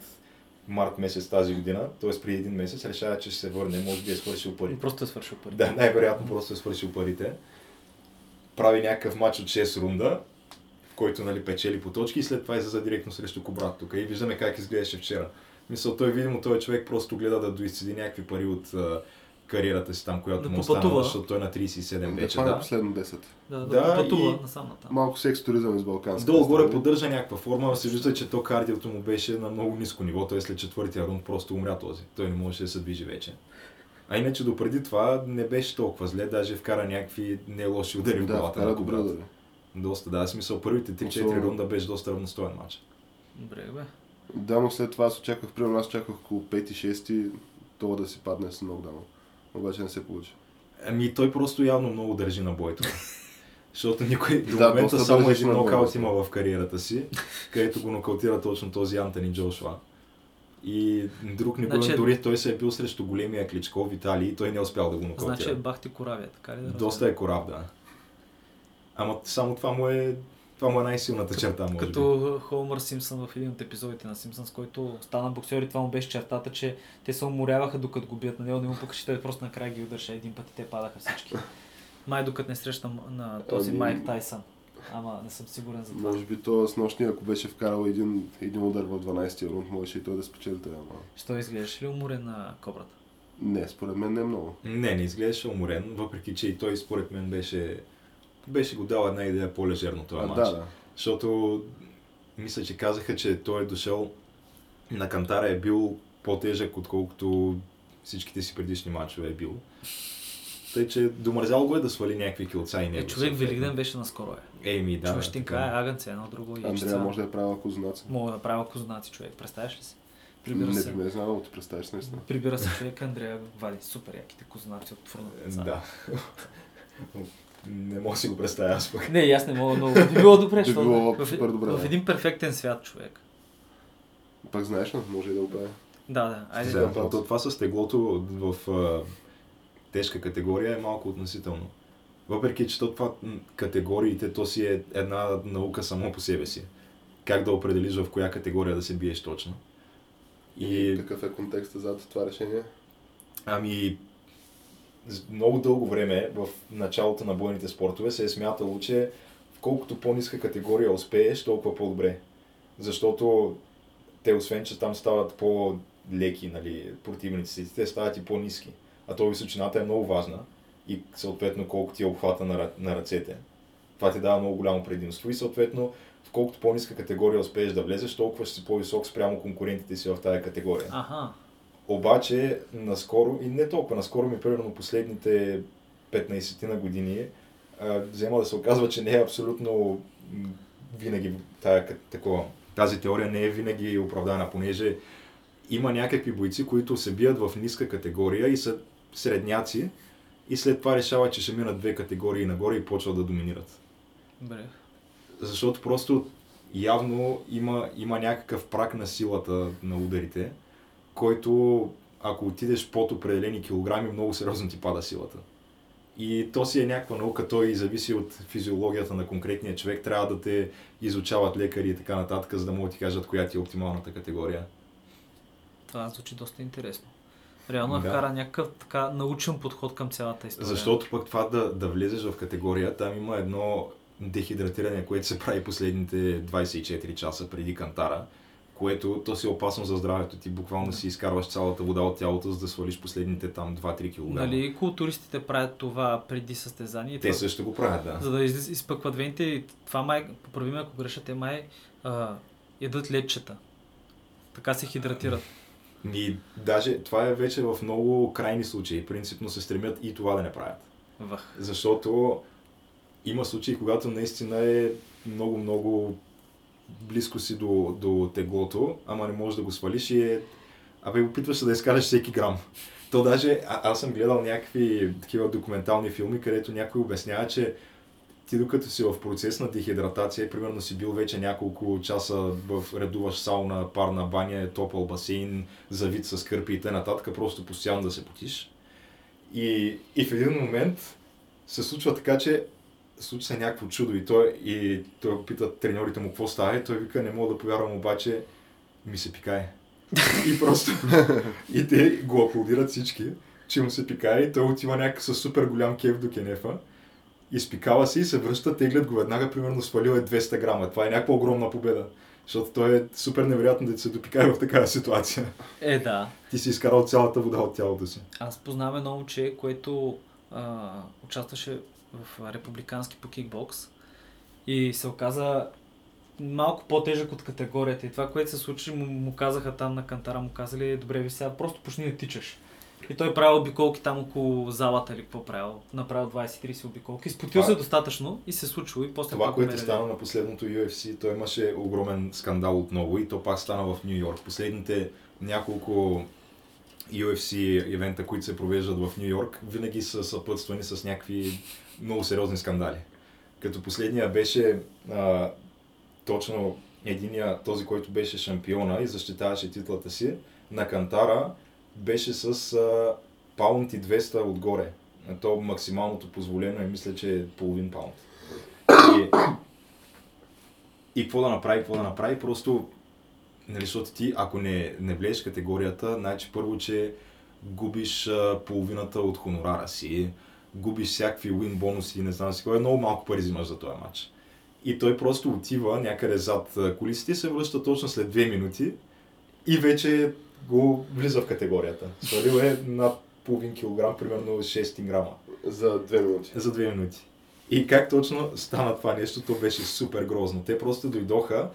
март месец тази година, т.е. преди един месец, решава, че ще се върне, може би е свършил парите. Просто е свършил пари. Да, най-вероятно просто е свършил парите. Прави някакъв матч от 6 рунда, в който нали, печели по точки и след това излиза директно срещу Кобрат тук. И виждаме как изглеждаше вчера. Мисля, той видимо, този човек просто гледа да доизцеди някакви пари от кариерата си там, която Да му остана, попътува. защото той е на 37 Да вече. хване Да. последно 10. Да, да, Да, да пътува и- насам натам. Малко секс туризъм из Балканска. Долу-горе страна. поддържа някаква форма, се вижда, че то кардиото му беше на много ниско ниво. Той след четвъртия рунд просто умря този. Той не можеше да се движи вече. А иначе допреди това не беше толкова зле, даже вкара някакви не лоши удари в Да, главата на добре Кобрат. да Доста, да, смисъл първите 3-4 Особено- рунда беше доста равностоен матч. Добре, бе. Да, но след това аз очаквах, примерно аз очаквах около 5-6 това да си падне с нокдаун. Обаче не се получи. Ами той просто явно много държи на бойто. Защото никой до Да, момента само един нокаут има в кариерата си, където го нокаутира точно този Антони Джошуа. И друг не го Значи- дори той се е бил срещу големия Кличко в Италия и той не е успял да го нокаутира. Значи е бахти коравия, така ли да Доста е кораб, да. Ама само това му е, това му е най-силната черта, може Като Холмър Симпсън в един от епизодите на Симпсън, с който стана боксер и това му беше чертата, че те се уморяваха докато го бият на него, не му пък, че той просто накрая ги удареше един път и те падаха всички. Май докато не срещам на този Ами- Майк Тайсън. Ама не съм сигурен за това. Може би то с нощния, ако беше вкарал един, един удар в 12-я рунд, можеше и той да спечели това. Ама... Що изглеждаш ли уморен на кобрата? Не, според мен не е много. Не, не изглеждаше уморен, въпреки че и той според мен беше, беше го дал една идея по-лежерно този А, матч. да, да. Защото мисля, че казаха, че той е дошъл на Кантара е бил по-тежък, отколкото всичките си предишни матчове е бил. Тъй, че домързял го е да свали някакви килца и него. Е, човек. Великден беше наскоро е. Еми, да. Човещинка е агънце, едно друго и Андрея може да е правила кознаци. Мога да правя кознаци човек, представяш ли си? Прибира Не се. би ме знал, да ти представиш наистина. Прибира се човек, Андрея вади супер яките кознаци от фурната. Да. не мога да си го представя аз пък. Не, аз не мога, но би било добре, Би защото било в, супер добре, в един перфектен свят човек. Пак знаеш ли, може и да го прави. Да, да, айде. Да, Да. То, това с теглото в а, тежка категория е малко относително. Въпреки, че то това категориите, то си е една наука само по себе си. Как да определиш в коя категория да се биеш точно. И Какъв е контекстът зад това решение? Ами, много дълго време в началото на бойните спортове се е смятало, че в колкото по-ниска категория успееш, толкова по-добре. Защото те, освен че там стават по-леки нали, противниците, те стават и по-ниски. А то височината е много важна и съответно колко ти е обхвата на, на ръцете. Това ти дава много голямо предимство и съответно в колкото по-ниска категория успееш да влезеш, толкова ще си по-висок спрямо конкурентите си в тази категория. Аха. Обаче, наскоро, и не толкова наскоро, ми примерно последните 15 на години, а, взема да се оказва, че не е абсолютно винаги тая, такова. Тази теория не е винаги оправдана, понеже има някакви бойци, които се бият в ниска категория и са средняци и след това решават, че ще минат две категории нагоре и почват да доминират. Добре. Защото просто явно има, има някакъв прак на силата на ударите, който ако отидеш под определени килограми, много сериозно ти пада силата. И то си е някаква наука, той зависи от физиологията на конкретния човек, трябва да те изучават лекари и така нататък, за да могат да ти кажат коя ти е оптималната категория. Това звучи доста интересно. Реално. Да. вкара някакъв така научен подход към цялата история. Защото пък това да, да влезеш в категория, там има едно дехидратиране, което се прави последните 24 часа преди кантара, което то си е опасно за здравето ти. Буквално си изкарваш цялата вода от тялото, за да свалиш последните там 2-3 кг. Нали, културистите правят това преди състезание. Те това- също го правят, да. За да из, изпъкват вените и това май, поправи ме ако греша, те май а, ядат ледчета. Така се хидратират. И даже това е вече в много крайни случаи. Принципно се стремят и това да не правят. Вах. Защото има случаи, когато наистина е много-много близко си до, до теглото, ама не можеш да го свалиш и е... Абе, опитваш се да изкараш всеки грам. То даже, а, аз съм гледал някакви такива документални филми, където някой обяснява, че ти докато си в процес на дехидратация, примерно си бил вече няколко часа в редуваш сауна, парна баня, топъл басейн, завит с кърпи и т.н. просто постоянно да се потиш. И, и в един момент се случва така, че случва се някакво чудо и той, и той пита треньорите му какво става и той вика, не мога да повярвам, обаче ми се пикае. и просто, и те го аплодират всички, че му се пикае и той отива някакъв със супер голям кеф до кенефа. Изпикава се и се връща, теглят го веднага, примерно свалил е 200 грама. Това е някаква огромна победа. Защото той е супер невероятно да се допикае в такава ситуация. Е, да. Ти си изкарал цялата вода от тялото си. Аз познавам едно момче, което а, участваше в републикански по кикбокс и се оказа малко по-тежък от категорията. И това, което се случи, му, му казаха там на кантара, му казали, добре ви сега, просто почни да тичаш. И той правил обиколки там около залата или какво правил. Направил 20-30 обиколки. Изпотил се достатъчно и се случило и после Това, което умере. стана на последното UFC, той имаше огромен скандал отново и то пак стана в Нью Йорк. Последните няколко UFC ивента, които се провеждат в Нью Йорк, винаги са съпътствани с някакви много сериозни скандали. Като последния беше а, точно единия, този, който беше шампиона и защитаваше титлата си, на Кантара беше с а, паунт и 200 отгоре. То максималното позволено е, мисля, че е половин паунт. И, и какво да направи, какво да направи, просто, нали, защото ти, ако не, не влезеш категорията, значи първо, че губиш а, половината от хонорара си, губиш всякакви уин бонуси, не знам си кой, много малко пари взимаш за този матч. И той просто отива някъде зад а, кулисите и се връща точно след 2 минути и вече го влиза в категорията. Свалил е над половин килограм, примерно 6 грама За две минути. за две минути. И как точно стана това нещо, то беше супер грозно. Те просто дойдоха,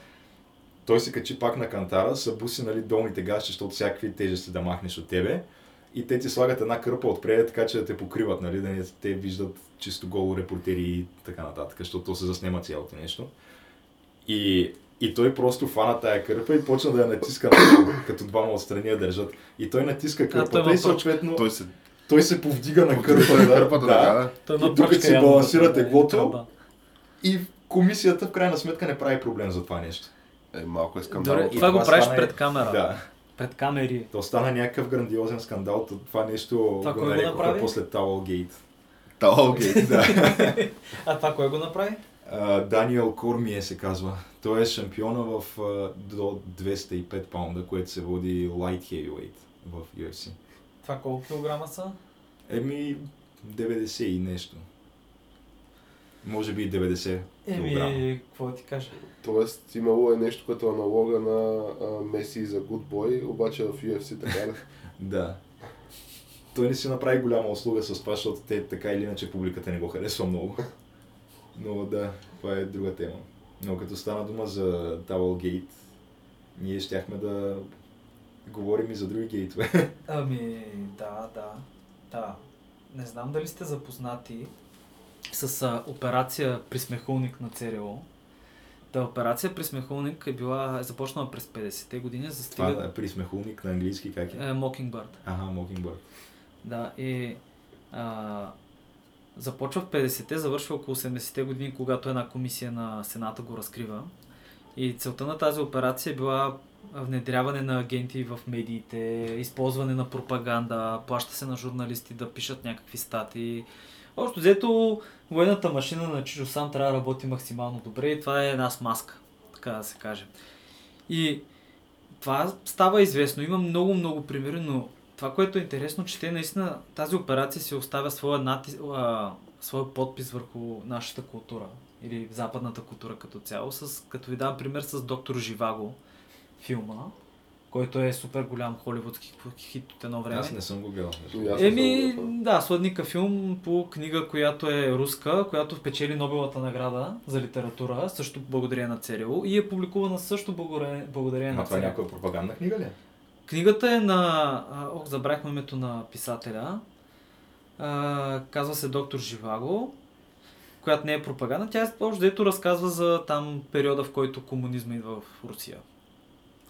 той се качи пак на кантара, събуси нали, долните гащи, защото всякакви тежести да махнеш от тебе. И те ти слагат една кърпа отпред, така че да те покриват, нали, да не те виждат чисто голо репортери и така нататък, защото то се заснема цялото нещо. И, и той просто фана тая кърпа и почна да я натиска, като двама отстрани я държат. И той натиска кърпата има и съответно Той се той се повдига на кърпа, кърпата. кърпата, да, да. Той И докато пръчка си балансира да, теглото. И комисията в крайна сметка не прави проблем за това нещо. Е, малко е скандал. Добре, И това го това правиш стана- пред камера. Да. Пред камери. То стана някакъв грандиозен скандал. То- Това нещо Това го нарекоха после Тауългейт. Талгейт. Да. А това кой го направи? Даниел Кормие се казва. Той е шампиона в а, до 205 паунда, което се води light heavyweight в UFC. Това колко килограма са? Еми 90 и нещо. Може би и 90 килограма. Еми, какво ти кажа? Тоест, имало е нещо като аналога на а, Меси за Good Boy, обаче в UFC така ли? Да. Той не си направи голяма услуга с това, защото те така или иначе публиката не го харесва много. Но да, това е друга тема. Но като стана дума за Gate, ние щяхме да говорим и за други гейтове. Ами, да, да, да. Не знам дали сте запознати с а, операция Присмехулник на ЦРУ. Та операция Присмехулник е била, е започнала през 50-те години, Това застига е присмехулник на английски как е? е, Mockingbird. Ага, Mockingbird. Да, и а, започва в 50-те, завършва около 80-те години, когато една комисия на Сената го разкрива. И целта на тази операция е била внедряване на агенти в медиите, използване на пропаганда, плаща се на журналисти да пишат някакви статии. Общо взето, военната машина на Чижо сам трябва да работи максимално добре и това е една смазка, така да се каже. И това става известно. Има много, много примери, но това, което е интересно, че те наистина тази операция си оставя своя, натис, а, своя подпис върху нашата култура или западната култура като цяло. С, като ви дам пример с Доктор Живаго, филма, който е супер голям холивудски хит от едно време. Аз не съм го гледал. И аз не Еми, да, сладника филм по книга, която е руска, която впечели Нобелата награда за литература, също благодарение на ЦРУ и е публикувана също благодарение, благодарение на това е някаква пропагандна книга ли? Книгата е на... а, Ох, забрахме името на писателя. А, казва се Доктор Живаго. която не е пропаганда, тя е общо дето разказва за там периода, в който комунизма идва в Русия.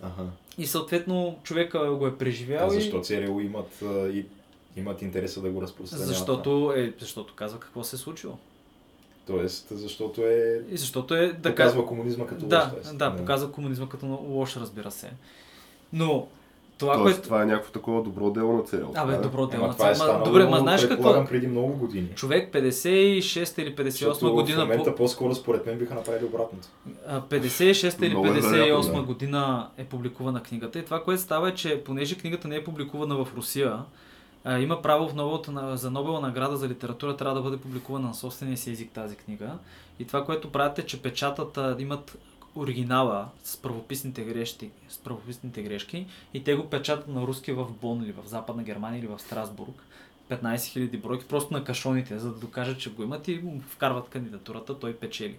Аха. И съответно човека го е преживял. А и- защо ЦРУ имат, и, имат интереса да го разпространяват? Защото, е, защото казва какво се е случило. Тоест, защото е... И защото е да Показва комунизма като да, лош, т.е. да, показва комунизма като лош, разбира се. Но това, Тоест, което... това е някакво такова добро дело на ЦРУ. Абе, е. добро дело. Е Ма, станало, добре, ма знаеш какво? преди много години. Човек 56 или 58 Защото година в момента по... по-скоро според мен биха направили обратното. а, 56 или Много е 58 вероятно, да. година е публикувана книгата. И това, което става е, че понеже книгата не е публикувана в Русия, а, има право в новата, на- за Нобела награда за литература трябва да бъде публикувана на собствения си език тази книга. И това, което правят е, че печатат, имат оригинала с правописните грешки, с правописните грешки и те го печатат на руски в Бон или в Западна Германия или в Страсбург. 15 000 бройки, просто на кашоните, за да докажат, че го имат и вкарват кандидатурата, той печели.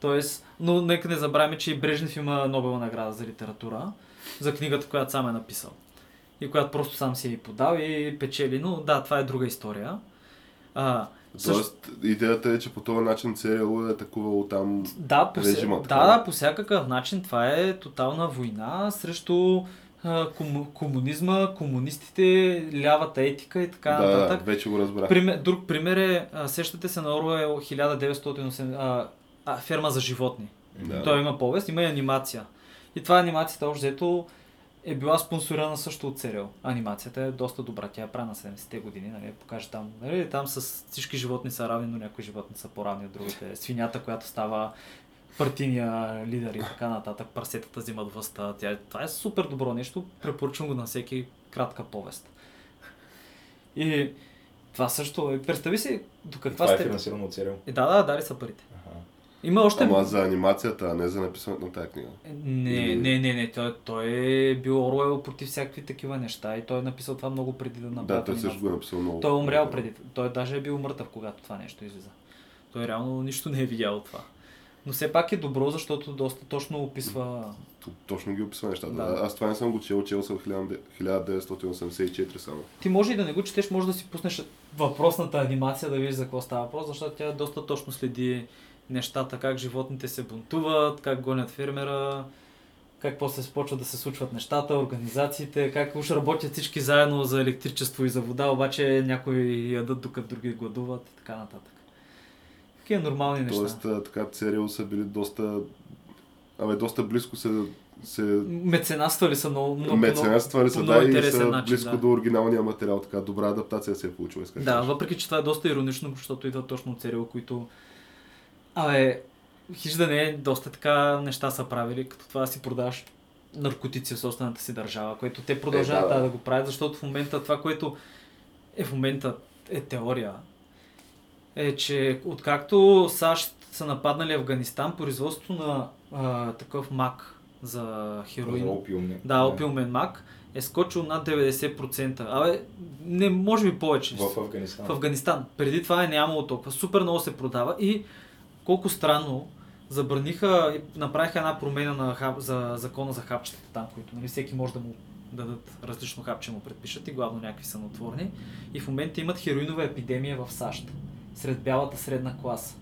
Тоест, но нека не забравяме, че и Брежнев има Нобела награда за литература, за книгата, която сам е написал. И която просто сам си е подал и печели. Но да, това е друга история. А, също, Тоест, идеята е, че по този начин ЦРУ е атакувало там да, по, режима, да, така. да, по всякакъв начин това е тотална война срещу кому, комунизма, комунистите, лявата етика и така да, нататък. вече го разбрах. Пример, друг пример е, сещате се на Оруел 1980, а, а, ферма за животни. Да. Той има повест, има и анимация. И това анимацията общо взето е била спонсорирана също от сериал. Анимацията е доста добра, тя е правена 70-те години, нали, покаже там, нали, там с всички животни са равни, но някои животни са по-равни от другите. Свинята, която става партийния лидер и така нататък, парсетата взимат властта. Тя, това е супер добро нещо, препоръчвам го на всеки кратка повест. И това също, е- представи си до И каква това е степен. финансирано от ЦРУ. Е, да, да, дали са парите. Има още... Ама за анимацията, а не за написането на тази книга. Не, Или- не, не, не. Той, той е бил Оруел против всякакви такива неща и той е написал това много преди да направи. Да, той също го е написал много. Той е умрял преди. Той даже е бил мъртъв, когато това нещо излиза. Той реално нищо не е видял от това. Но все пак е добро, защото доста точно описва... Точно ги описва нещата. Да. Аз това не съм го чел, чел съм 1984 само. Ти може и да не го четеш, може да си пуснеш въпросната анимация да видиш за какво става въпрос, защото тя доста точно следи нещата, как животните се бунтуват, как гонят фермера, как после се почват да се случват нещата, организациите, как уж работят всички заедно за електричество и за вода, обаче някои ядат докато други гладуват и така нататък. Такива нормални неща. Тоест, така, ЦРУ са били доста... Абе, доста близко се... се... Меценатствали са много, много, Меценатствали са, да, и интересен са начин, близко да. до оригиналния материал. Така, добра адаптация се е получила, искаш Да, въпреки че това е доста иронично, защото идва точно от сериал, които... Абе, хиж да не е, доста така неща са правили, като това да си продаваш наркотици в собствената си държава, което те продължават Е, да, да, го правят, защото в момента това, което е в момента е теория, е, че откакто САЩ са нападнали Афганистан, производството на а, такъв мак за хероин, За опиум. не? да, опиумен мак, е скочил над 90%. Абе, не, може би повече. В Афганистан. В Афганистан. Преди това е нямало толкова. Супер много се продава и колко странно забраниха и направиха една промена на хап, за закона за хапчетата там, които нали, всеки може да му дадат различно хапче му предпишат и главно някакви са натворни. И в момента имат хероинова епидемия в САЩ. Сред бялата средна класа.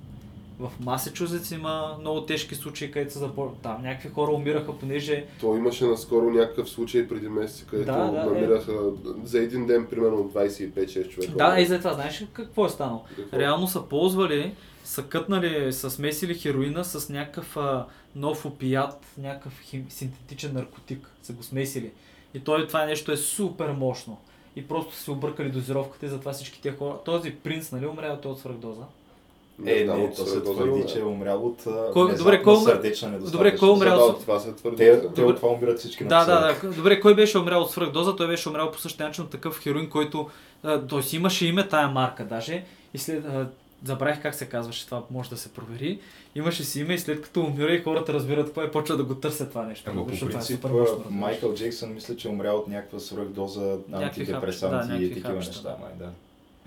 В Масачузетс има много тежки случаи, където са запор... Там някакви хора умираха, понеже То имаше наскоро някакъв случай преди месец, където Да, да, е. намираха за един ден примерно 25-6 човека. Да, и за това, знаеш какво е станало? Какво? Реално са ползвали, са кътнали, са смесили хероина с някакъв а, нов опият, някакъв хим, синтетичен наркотик, са го смесили. И той, това нещо е супер мощно. И просто са се объркали дозировката и затова всички тия хора. Този принц, нали, умря от свръхдоза? Е, не, от то се твърди, да. че е умрял от Кой- добре, кой умря- сърдечна недостатъчност. Добре, кой умрял Да, от това се твърди. Те, да. те от това умират всички Да, да, напоследък. да. Добре, кой беше умрял от свръхдоза? Той беше умрял по същия начин от такъв хероин, който... Той си имаше име тая марка даже. И след... Забравих как се казваше, това може да се провери. Имаше си име и след като умира и хората разбират какво и почва да го търсят това нещо. Ама по Защото това е принцип, супер мощно. Майкъл Джексън мисля, че е умрял от някаква свръхдоза антидепресанти да, и такива хапчета. неща. Май, да.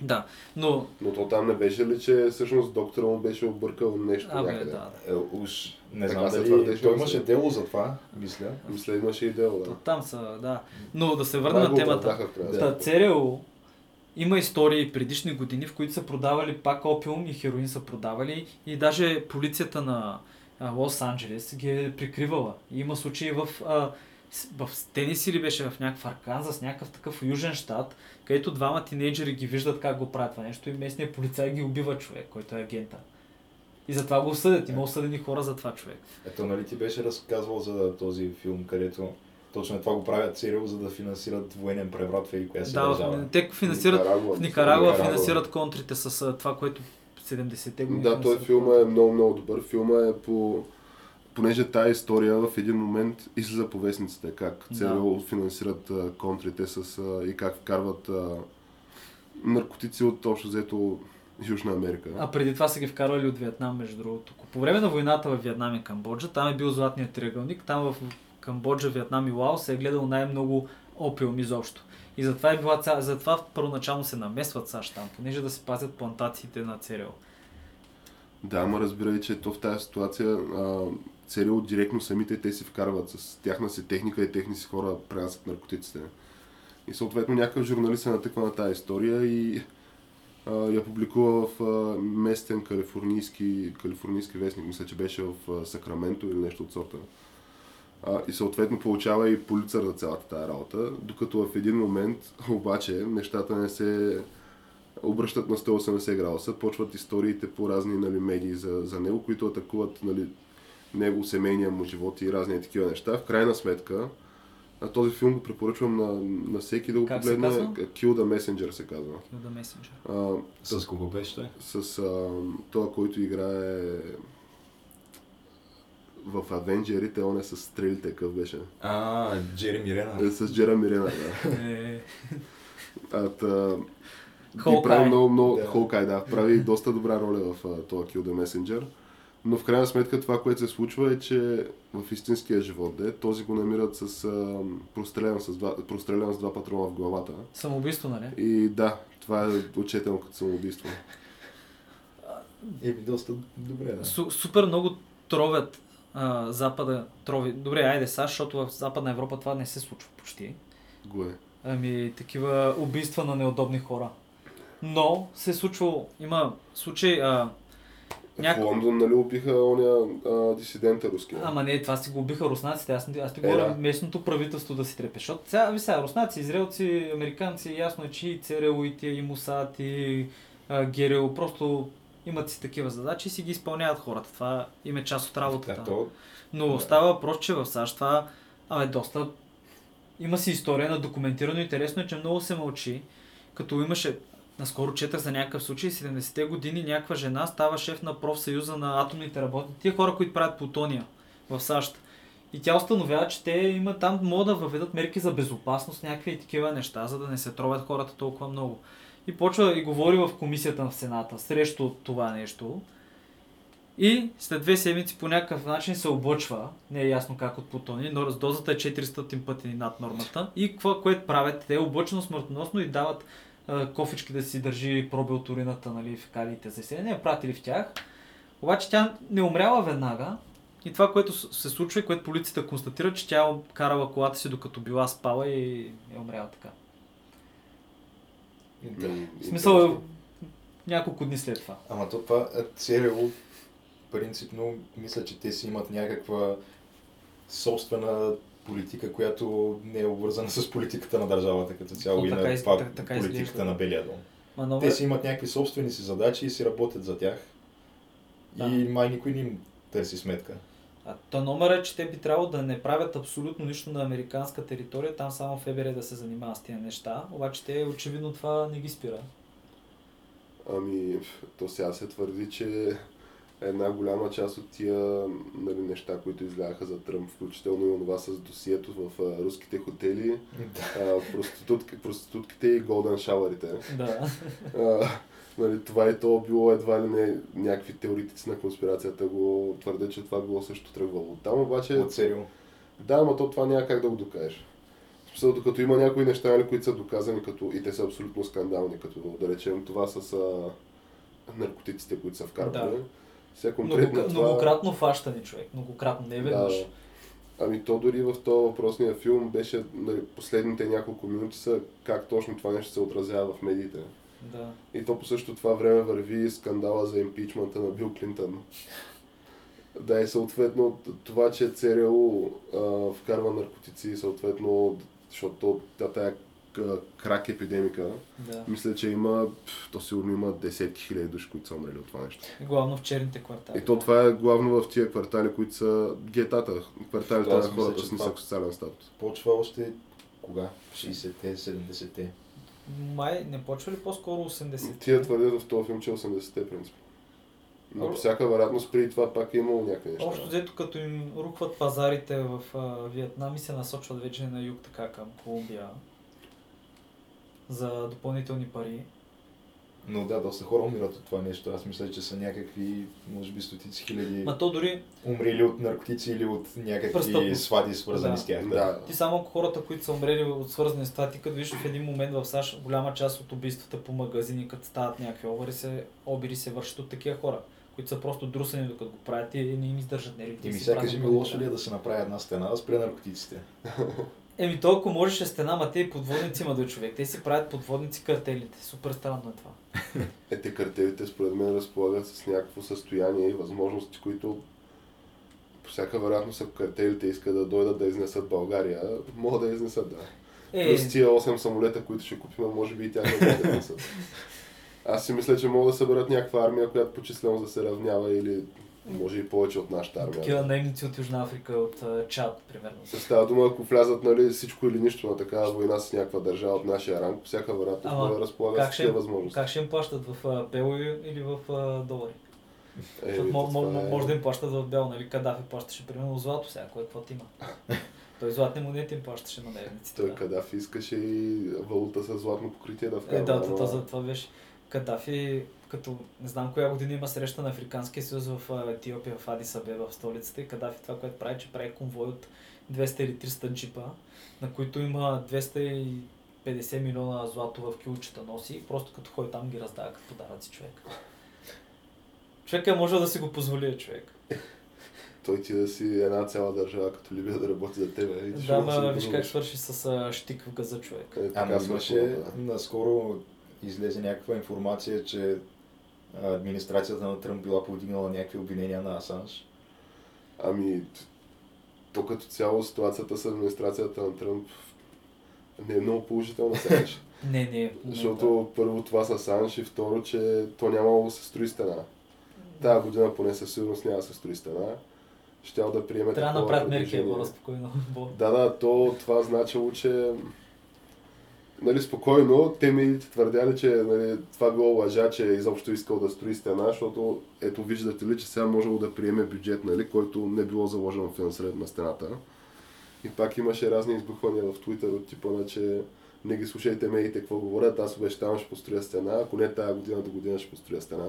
Да, но... Но то там не беше ли, че всъщност доктора му беше объркал нещо Абе, някъде? да. Е, уж не Така знам се дали... Той имаше дело за това, мисля. Мисля, имаше и дело, да. То Там са, да. Но да се върна на темата. сметка. ЦРУ има истории предишни години, в които са продавали пак опиум и хероин са продавали и даже полицията на а, Лос-Анджелес ги е прикривала. И има случаи в, а, в Тениси ли беше в някакъв Арканзас, някакъв такъв южен щат, където двама тинейджери ги виждат как го правят това нещо и местният полицай ги убива човек, който е агента. И затова го осъдят. Има осъдени хора за това човек. Ето, нали ти беше разказвал за този филм, където точно това го правят сериал, за да финансират военен преврат в коя си Да, държава. в- те финансират Никарагуа. в Никарагуа финансират контрите с това, което 70-те години. Да, той финансират. филм е много, много добър. Филма е по... Понеже тази история в един момент излиза по вестниците, как Да. ЦРУ финансират а, контрите с, а, и как вкарват а, наркотици от общо взето Южна Америка. А преди това са ги вкарвали от Виетнам, между другото. По време на войната в Виетнам и Камбоджа, там е бил златният триъгълник, там в Камбоджа, Виетнам и Лаос се е гледал най-много опиум изобщо. И затова, е била, затова първоначално се намесват САЩ там, понеже да се пазят плантациите на ЦРУ. Да, ама разбирай, че то в тази ситуация а, ЦРУ директно самите те си вкарват с тяхна си техника и техни си хора пренасят наркотиците. И съответно някакъв журналист се натъква на тази история и а, я публикува в а, местен калифорнийски, калифорнийски вестник, мисля, че беше в а, Сакраменто или нещо от сорта. А, и съответно получава и полицар за цялата тази работа, докато в един момент обаче нещата не се обръщат на 180 градуса, почват историите по разни нали, медии за, за него, които атакуват нали, него, семейния му живот и разни такива неща. В крайна сметка, а този филм го препоръчвам на, на всеки да го Как погледне. Kill the Messenger се казва. The Messenger. А, С кого беше той? с а, това, който играе в Авенджерите, он е с стрелите, какъв беше. А, Джереми Рена. Е, с Джереми Рена, да. Е, А, та, прави много, много, Да. да. Hawkeye, да, прави доста добра роля в а, това Kill the Messenger. Но в крайна сметка това, което се случва е, че в истинския живот, де, този го намират с а, прострелян, с два, прострелян с два патрона в главата. самоубийство, нали? И да, това е отчетено като самоубийство. Еми, доста добре, да. Су, супер много тровят а, Запада. Трови. Добре, айде сега, защото в Западна Европа това не се случва почти. Го е. Ами, такива убийства на неудобни хора. Но се е случвало, има случай, а, В Няко- Лондон, нали, убиха оня а, дисидента руски. ама не, това си го убиха руснаците, аз, аз ти Е, говоря местното правителство да си трепе. Защото сега, ви сега, руснаци, израелци, американци, ясно е, че и ЦРУ, и тия, и Мусад, и а, ГРУ, просто имат си такива задачи и си ги изпълняват хората. Това им е част от работата. Да, то, Но Да. става въпрос, че в САЩ това абе, доста има си история на документирано. Интересно е, че много се мълчи. Като имаше, наскоро четах за някакъв случай, 70-те години някаква жена става шеф на профсъюза на атомните работници. Тия хора, които правят плутония в САЩ. И тя установява, че те имат там, могат да въведат мерки за безопасност, някакви такива неща, за да не се тровят хората толкова много. И почва и говори в комисията в Сената срещу това нещо. И след две седмици по някакъв начин се облъчва, не е ясно как от плутони, но дозата е 400 пъти над нормата. И какво, което правят? Те е облъчено смъртоносно и дават кофички да си държи проби от урината, нали, фекалиите за изселение, пратили в тях. Обаче тя не умряла веднага. И това, което се случва и което полицията констатира, че тя карала колата си докато била спала и е умряла така. В смисъл е няколко дни след това. Ама то това ЦРУ, принципно, мисля, че те си имат някаква собствена политика, която не е обвързана с политиката на държавата като цяло и на из- това, така- политиката изглежда. на Белия дом. Ма, Те си имат някакви собствени си задачи и си работят за тях. Да. И май никой не им търси сметка. А то номер е, че те би трябвало да не правят абсолютно нищо на американска територия, там само ФБР да се занимава с тия неща, обаче те очевидно това не ги спира. Ами, то сега се твърди, че една голяма част от тия нали, неща, които изляха за Тръмп, включително и онова с досието в а, руските хотели, а, проститутки, проститутките и голден шауърите. Да. А, нали, това и то било едва ли не някакви теоретици на конспирацията го твърдят, че това било също тръгвало. Там обаче, От ЦРУ. да, ама то това няма как да го докажеш. Смисъл, докато има някои неща, нали, които са доказани като, и те са абсолютно скандални, като да речем това с а, наркотиците, които са вкарвали. Да. Сега конкретно Много, това... Многократно фащане човек, многократно, не веднъж. Да, Ами то дори в този въпросния филм беше, нали, последните няколко минути са как точно това нещо се отразява в медиите. Да. И то по същото това време върви скандала за импичмента на Бил Клинтън. Да, и съответно това, че ЦРУ а, вкарва наркотици, съответно, защото тя тая крак епидемика, да. мисля, че има, то сигурно има десетки хиляди души, които са умрели от това нещо. Главно в черните квартали. И то това е главно в тия квартали, които са гетата, кварталите на хората с нисък социален статус. Почва още кога? 60-те, 70-те. Май не почва ли по-скоро 80? Тия твърдят в този филм, че е 80-те принцип. Но по всяка вероятност преди това пак е имало някакви неща. Общо взето, като им рухват пазарите в а, Виетнам и се насочват вече на юг, така към Колумбия, за допълнителни пари. Но да, доста хора умират от това нещо. Аз мисля, че са някакви, може би стотици хиляди Ма то дори умрели от наркотици или от някакви Престъпност. свади свързани Да. с тях. Да, ти само хората, които са умрели от свързани с това, ти като виж в един момент в САЩ, голяма част от убийствата по магазини, като стават някакви обири се, обири се вършат от такива хора, които са просто друсани докато го правят и не им издържат нервите. И ми сега кажи ми лошо ли е да се направи една стена да спре наркотиците? Еми толкова можеше стена, ма те и подводници има до човек. Те си правят подводници картелите. Супер странно е това. е, те картелите според мен разполагат с някакво състояние и възможности, които по всяка вероятност, ако картелите искат да дойдат да изнесат България, могат да изнесат, да. Е, Плюс тия 8 самолета, които ще купим, може би и да могат да изнесат. Аз си мисля, че могат да съберат някаква армия, която по численост да се равнява или може и повече от нашата армия. такива наемници от Южна Африка, от Чад, примерно. Се става дума, ако влязат нали, всичко или нищо на такава война с някаква държава от нашия ранг, всяка вероятност да разполага с такива възможности. Как ще им плащат в бело или в долари? Е, Защото това е- може да им плащат в бяло, нали? Кадафи плащаше примерно злато сега, кое какво има. Той златни монети им плащаше на наемниците. Той да. Кадафи искаше и валута с златно покритие да Е, вкара. да, ама- то, за това беше. Кадафи, като не знам коя година има среща на Африканския съюз в Етиопия, в Адис Абеба, в столицата и Кадафи това, което прави, че прави конвой от 200 или 300 джипа, на които има 250 милиона злато в килчета носи и просто като ходи там ги раздава като подаръци човек. Човек е можел да си го позволи, човек. Той ти да си една цяла държава, като Либия да работи за тебе. И Да, ма виж как свърши с а, щик в газа, човек. Е, така Ама имаше, да. наскоро излезе някаква информация, че администрацията на Тръмп била повдигнала някакви обвинения на Асанж. Ами, то като цяло ситуацията с администрацията на Тръмп не е много положителна сега. Не, не. момента. Защото първо това с Санш и второ, че то нямало да се строи стена. Тая година поне със сигурност няма да се строи стена. Щял да приеме Трябва да направят мерки, спокойно. Бо. Да, да, то това значило, че нали, спокойно, те медиите твърдяли, че нали, това било лъжа, че изобщо искал да строи стена, защото ето виждате ли, че сега можело да приеме бюджет, нали, който не било заложено в финансирането на стената. И пак имаше разни избухвания в Твитър от типа на, че не ги слушайте медиите какво говорят, аз обещавам ще построя стена, ако не тази година до година ще построя стена.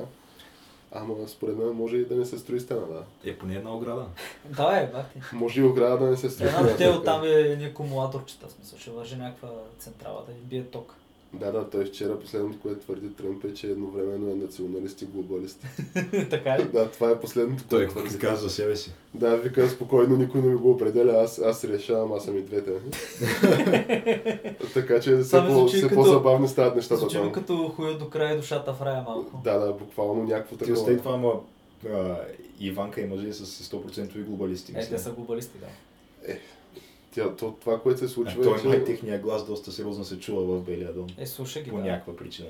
Ама според мен може и да не се строи стена, да. Е, поне една ограда. Да, е, бати. Може и ограда да не се строи Една хотел там е един акумулаторчета, в смисъл, ще вържи някаква централа да ви бие ток. Да, да, той вчера последното, което твърди Тръмп е, че едновременно е националист и глобалист. така ли? да, това е последното, Той което какво твърди. казва за себе си. Да, вика спокойно, никой не ми го определя, аз, аз решавам, аз съм и двете. така че все, Това по, все като- по-забавни стават нещата Звучи ми като хуя до края душата в рая малко. Да, да, буквално някакво Ти такова. остави това, ама а, Иванка и мъже с 100% глобалисти. Е, те са глобалисти, да. Тя, то, това, което се А, случва той е, май че... техния глас доста сериозно се чува в Белия дом. Е, слушай ги, По да. някаква причина.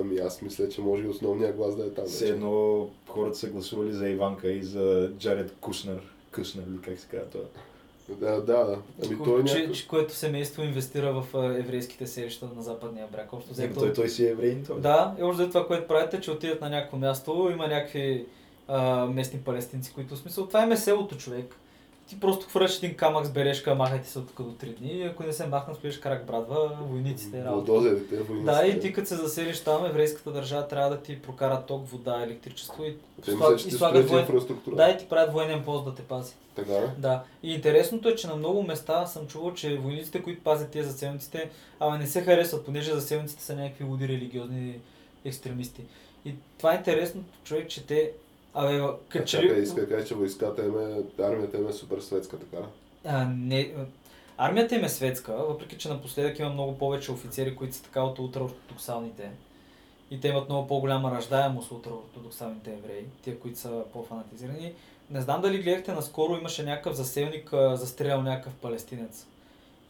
Ами аз мисля, че може и основният глас да е там. Все едно хората са гласували за Иванка и за Джаред Кушнер. Кушнер или как се казва това. Да, да, да. Ами той е че, някакъв... че, което семейство инвестира в а, еврейските селища на западния бряг. Общо Взето... Той, той си е евреин, той. Да, и още това, което правите, че отидат на някакво място, има някакви а, местни палестинци, които в смисъл, това е селото човек. Ти просто хвърляш един камък с бележка, махайте се от тук до 3 дни ако не се махна, стоиш карак брадва, войниците, работа. Булдозерите, войниците. Да, и ти като се заселиш там, еврейската държава трябва да ти прокара ток, вода, електричество и, слаг- и слагат воен... инфраструктура. Да, и ти правят военен пост да те пази. Така? Да. И интересното е, че на много места съм чувал, че войниците, които пазят тези заселниците, ама не се харесват, понеже заселниците са някакви луди религиозни екстремисти. И това е интересното, човек, че те... Абе, А като че ли... иска да кажа, че войската им е, армията им е супер светска, така. А, не, армията им е светска, въпреки че напоследък има много повече офицери, които са така от ултраортодоксалните. И те имат много по-голяма раждаемост от ултраортодоксалните евреи, тия, които са по-фанатизирани. Не знам дали гледахте, наскоро имаше някакъв заселник, застрелял някакъв палестинец.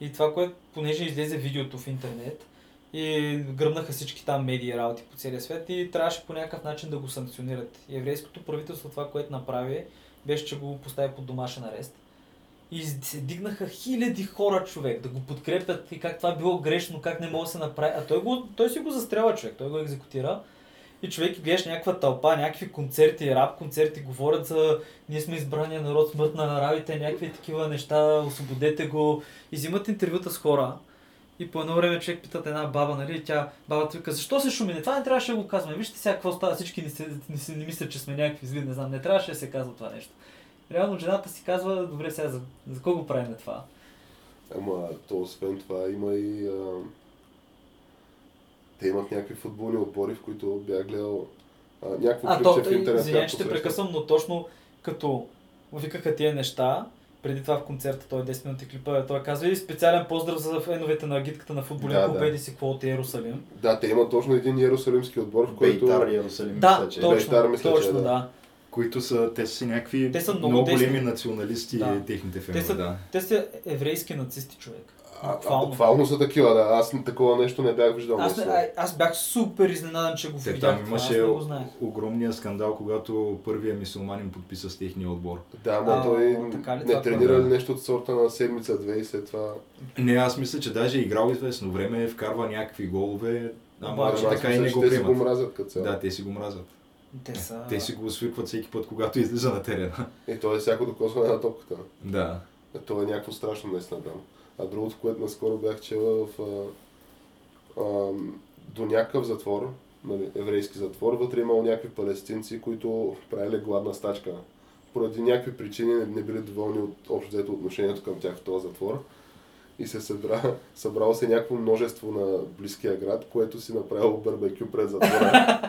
И това, което, понеже излезе видеото в интернет, и гръмнаха всички там медии работи по целия свят и трябваше по някакъв начин да го санкционират. Еврейското правителство това, което направи, беше, че го постави под домашен арест. И се дигнаха хиляди хора човек да го подкрепят и как това било грешно, как не може да се направи. А той, го, той си го застреля човек, той го екзекутира. И човек гледаш някаква тълпа, някакви концерти, рап концерти, говорят за ние сме избрания народ, смърт на арабите, някакви такива неща, освободете го. И взимат интервюта с хора. И по едно време човек питат една баба, нали, тя, бабата вика, защо се шуми? Не, това не трябваше да го казваме. Вижте сега какво става, всички ни, се, ни, се, ни мислят, че сме някакви зли, не знам, не трябваше да се казва това нещо. Реално жената си казва, добре сега, за, за кого го правим това? Ама, то освен това има и... А... Те имат някакви футболни отбори, в които бях гледал а, някакво А, то, в интернет. извиня, ще прекъсвам, но точно като викаха тия неща, преди това в концерта, той 10 минути клипа, той казва и специален поздрав за феновете на агитката на футболен Да, клуб, да. си какво от Иерусалим. Да, те имат точно един иерусалимски отбор, в който... Бейтар Иерусалим, Да, мисля, че. точно, Бейтар, мисля, че точно, да. да. Които са, те са си някакви Те са много много големи националисти, Да. техните Те фенове, са, да. те са еврейски нацисти, човек. А, а, Буквално. буквално са такива, да. Аз такова нещо не бях виждал. Аз, а, аз бях супер изненадан, че го видях. там имаше не го знаех. огромния скандал, когато първия мисулманин подписа с техния отбор. Да, А, той така ли не това? тренира ли Да. нещо от сорта на седмица-две и след това... Не, аз мисля, че даже е играл известно време, вкарва някакви голове, ама че аз така и не го те си го приемат. мразят като цяло. Да, те си го мразят. Те са... Те си го свикват всеки път, когато излиза на терена. И то е всяко докосване на топката. Да. Е, То е някакво страшно наистина там. А другото, което наскоро бях чела в... А, а, до някакъв затвор, нали, еврейски затвор, вътре имало някакви палестинци, които правили гладна стачка. Поради някакви причини не, не били доволни от общо взето отношението към тях в този затвор. И се събра, събрало се някакво множество на близкия град, което си направило барбекю пред затвора.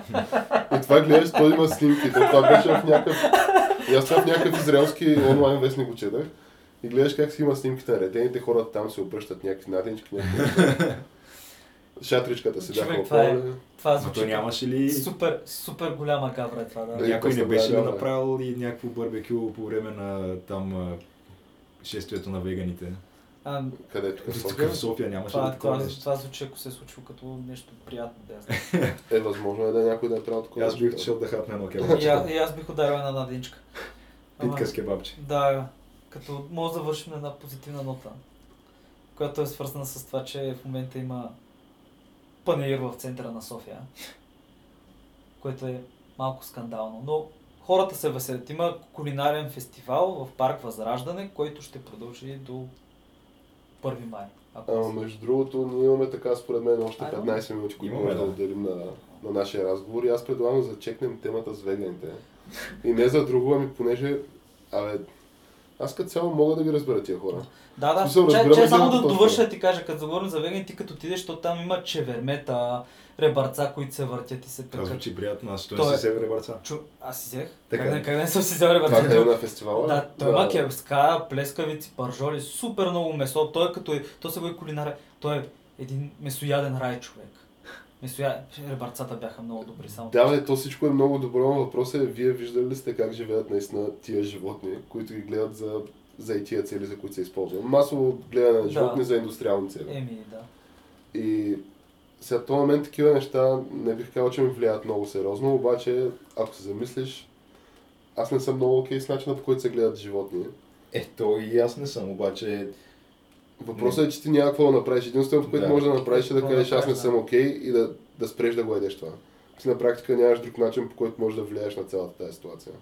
И това гледаш, той има снимки. То това беше в някакъв... И аз това в някакъв израелски онлайн вестник го четах. И гледаш как си има снимки на редените хората там се обръщат някакви наденички, някакви... Шатричката си Човек, бяха това е-. Това Но звучи той нямаше ли... супер, супер голяма гавра е това, да. Да. Някой не беше ли направил и някакво барбекю по време на там шествието на веганите? А, Където е Тук София. в София нямаше ли това, такова това, нещо? това звучи, ако се е случило като нещо приятно. Да. Е, възможно е да някой да е правил такова. Аз бих отишъл да хапна едно кебабче. и аз бих ударил една надинчка. Питка с кебабче. Да, като може да завършим на една позитивна нота, която е свързана с това, че в момента има панаир в центъра на София, което е малко скандално, но хората се веселят. Има кулинарен фестивал в парк Възраждане, който ще продължи до 1 май. Ако Ама между другото, ние имаме така според мен още Айде. 15 минути, които Имаме, може да да. отделим на, на нашия разговор. И аз предлагам да зачекнем темата с веганите. И не за друго, ами понеже... Абе, аз като цяло мога да ги разбера тия хора. Да, да. Смисъл, чай ли само да довърша да ти кажа, като заговорим за вегани, ти като отидеш, защото там има чевермета, ребърца, които се въртят и се Това пекат. звучи приятно, аз Той е- си север барца. Чу... Аз си взех. Така Как, е. не, как не съм си взел Това ребърца? е на фестивала. Да, той има кевска, плескавици, пържоли, супер много месо. Той е като е, то се го кулинарен. Той е един месояден рай човек. Месоя... Ребърцата бяха много добри, само. Да, бе, то всичко е много добро, но въпросът е, вие виждали ли сте как живеят наистина тия животни, които ги гледат за, за и тия цели, за които се използват. Масово гледане на Да. животни за индустриални цели. Еми, да. И сега в този момент такива неща не бих казал, че ми влияят много сериозно, обаче ако се замислиш, аз не съм много окей с начина по който се гледат животни. Ето и аз не съм, обаче Въпросът е, че ти няма какво да направиш. Единственото, което Да. можеш да направиш е да кажеш аз не съм окей и да, да спреш да го едеш това. Ти на практика нямаш друг начин, по който можеш да влияеш на цялата тази ситуация.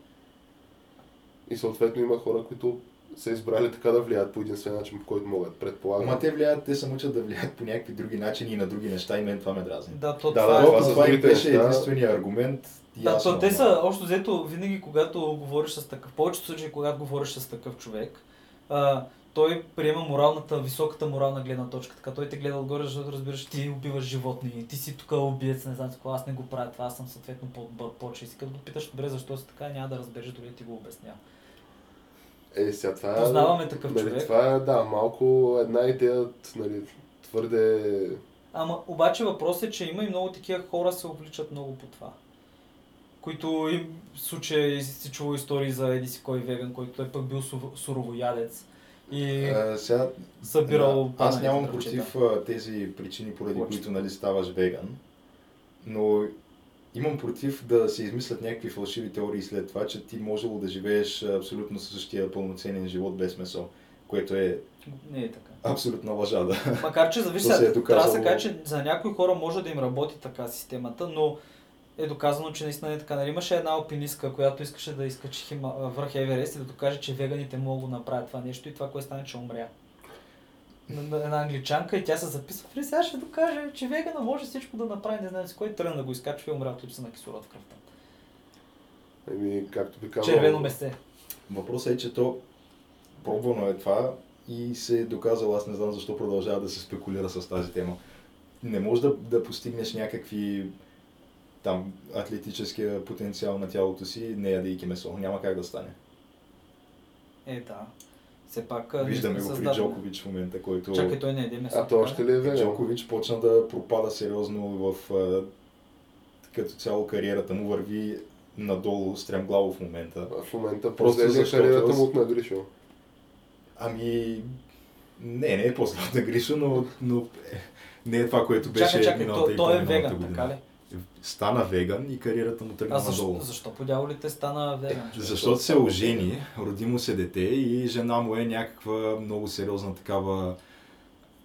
И съответно има хора, които са избрали така да влияят по единствен начин, по който могат. Предполагам. Ама те влияят, те се мучат да влияят по някакви други начини и на други неща и мен това ме дразни. Да, то Да, това е... това Това, това беше неща. единствения аргумент. Да, ясно, то, те са, общо взето, винаги когато говориш с такъв, повечето случаи, когато говориш с такъв човек, а, той приема моралната, високата морална гледна точка. Така той те гледа отгоре, защото разбираш, ти убиваш животни, ти си тук убиец, не знам какво, аз не го правя това, аз съм съответно по-добър, по-чист. И Като го питаш, добре, защо си така, няма да разбереш, дори ти го обясня. Е, сега това е... Познаваме такъв нали, човек. Това е, да, малко една идея, нали, твърде... Ама обаче въпросът е, че има и много такива хора се обличат много по това. Които им в случая си чувал истории за еди си кой веган, който той пък бил сур- суровоядец. И А, сега, събирал да, аз падналите нямам против тези причини, поради Плочи. които нали, ставаш веган, но имам против да се измислят някакви фалшиви теории след това, че ти можело да живееш абсолютно същия пълноценен живот без месо, което е Не е така. абсолютна лъжа, да. Макар че зависи, се е трябва да се доказало. каже, че за някои хора може да им работи така системата, но е доказано, че наистина е така. Нали, имаше една алпинистка, която искаше да изкачи хима, върх Еверест и да докаже, че веганите могат да направят това нещо и това, което стане, че умря. На- на Една англичанка и тя се записва, при сега ще докаже, че вегана може всичко да направи, не знам си кой тръгна да го изкачва и умря от липса на кислород в кръвта. Еми, както би казал... Червено месте. Въпросът е, че то пробвано е това и се е доказало, аз не знам защо продължава да се спекулира с тази тема. Не можеш да, да постигнеш някакви там атлетическия потенциал на тялото си, не ядейки месо. Няма как да стане. Е, да. Все пак... а, Виждаме го при. Джокович в момента, който... Чакай, той не еде месо. А то още ли? е веган? Джокович почна да пропада сериозно в а, като цяло кариерата му върви надолу, стремглаво в момента. В момента Просто просто защото кариерата му от Нагришо. Ами, не, не е после на Гришо, но, но е, не е това, което беше Чакай, чакай, миналата то, и той е веган, година. така ли? Стана веган и кариерата му тръгна А защо, надолу. защо по дяволите стана веган? човек? Защото се ожени, роди му се дете и жена му е някаква много сериозна такава